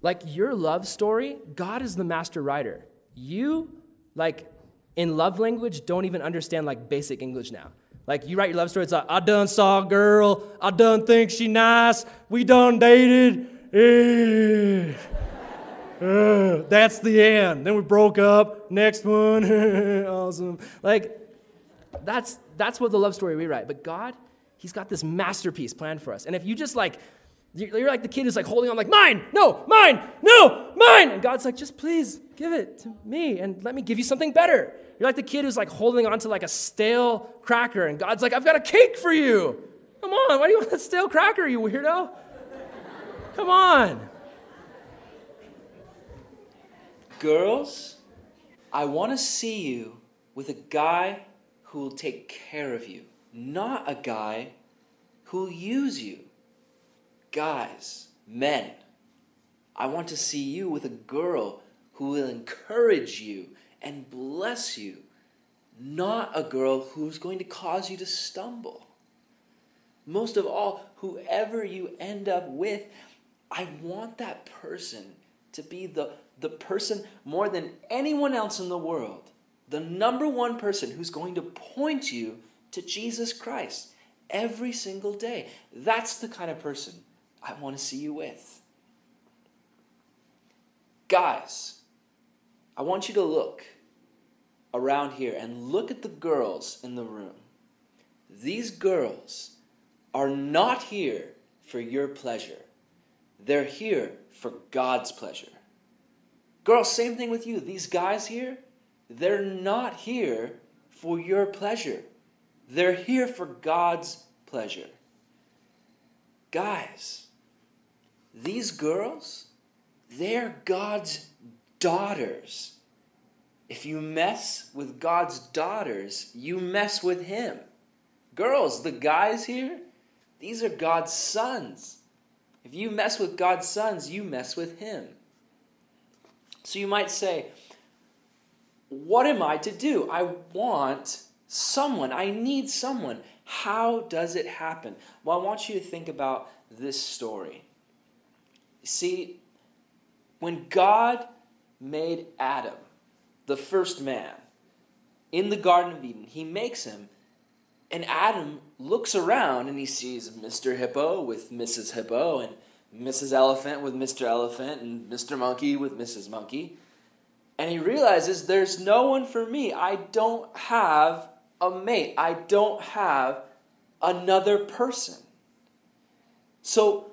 Like your love story, God is the master writer. You, like in love language, don't even understand like basic English now. Like you write your love story, it's like, I done saw a girl, I done think she nice, we done dated. Eh. Uh, that's the end. Then we broke up. Next one. awesome. Like, that's that's what the love story we write. But God, He's got this masterpiece planned for us. And if you just like you're like the kid who's like holding on, like, mine, no, mine, no, mine. And God's like, just please give it to me and let me give you something better. You're like the kid who's like holding on to like a stale cracker, and God's like, I've got a cake for you. Come on, why do you want a stale cracker, you weirdo? Come on. Girls, I want to see you with a guy who will take care of you, not a guy who'll use you. Guys, men, I want to see you with a girl who will encourage you and bless you, not a girl who's going to cause you to stumble. Most of all, whoever you end up with, I want that person to be the, the person more than anyone else in the world, the number one person who's going to point you to Jesus Christ every single day. That's the kind of person I want to see you with. Guys, I want you to look around here and look at the girls in the room. These girls are not here for your pleasure, they're here for God's pleasure. Girls, same thing with you. These guys here, they're not here for your pleasure. They're here for God's pleasure. Guys, these girls, they're God's daughters. If you mess with God's daughters, you mess with Him. Girls, the guys here, these are God's sons. If you mess with God's sons, you mess with Him. So you might say, What am I to do? I want someone. I need someone. How does it happen? Well, I want you to think about this story. See, when God made Adam, the first man, in the Garden of Eden, he makes him, and Adam looks around and he sees Mr. Hippo with Mrs. Hippo, and Mrs. Elephant with Mr. Elephant, and Mr. Monkey with Mrs. Monkey. And he realizes there's no one for me. I don't have a mate. I don't have another person. So,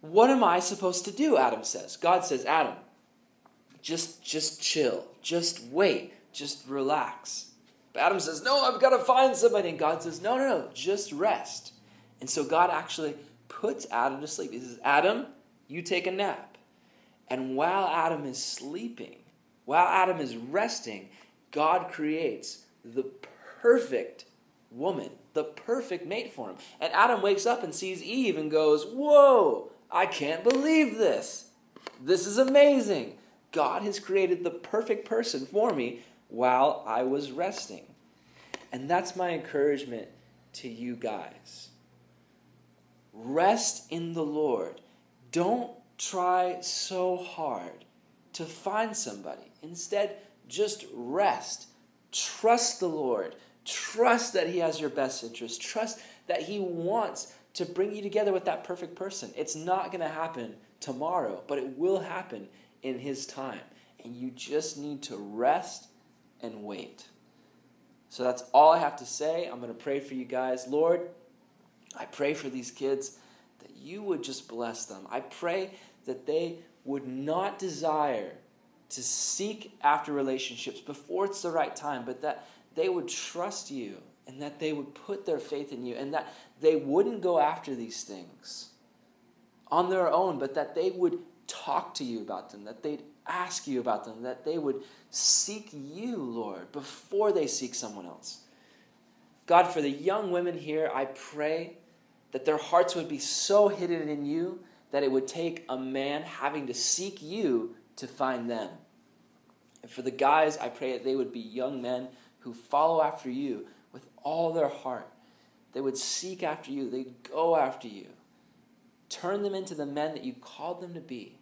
what am I supposed to do? Adam says. God says, Adam, just just chill. Just wait. Just relax. But Adam says, No, I've got to find somebody. And God says, No, no, no, just rest. And so God actually puts Adam to sleep. He says, Adam, you take a nap. And while Adam is sleeping, while Adam is resting, God creates the perfect woman, the perfect mate for him. And Adam wakes up and sees Eve and goes, Whoa, I can't believe this. This is amazing. God has created the perfect person for me while I was resting. And that's my encouragement to you guys. Rest in the Lord. Don't try so hard to find somebody. Instead, just rest. Trust the Lord. Trust that He has your best interest. Trust that He wants to bring you together with that perfect person. It's not going to happen tomorrow, but it will happen in His time. And you just need to rest and wait. So that's all I have to say. I'm going to pray for you guys. Lord, I pray for these kids that you would just bless them. I pray that they would not desire to seek after relationships before it's the right time, but that they would trust you and that they would put their faith in you and that they wouldn't go after these things on their own, but that they would talk to you about them, that they'd ask you about them, that they would seek you, Lord, before they seek someone else. God, for the young women here, I pray that their hearts would be so hidden in you that it would take a man having to seek you to find them. And for the guys, I pray that they would be young men who follow after you with all their heart. They would seek after you, they'd go after you. Turn them into the men that you called them to be.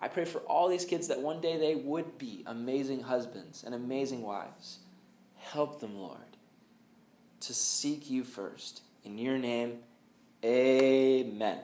I pray for all these kids that one day they would be amazing husbands and amazing wives. Help them, Lord, to seek you first. In your name, amen.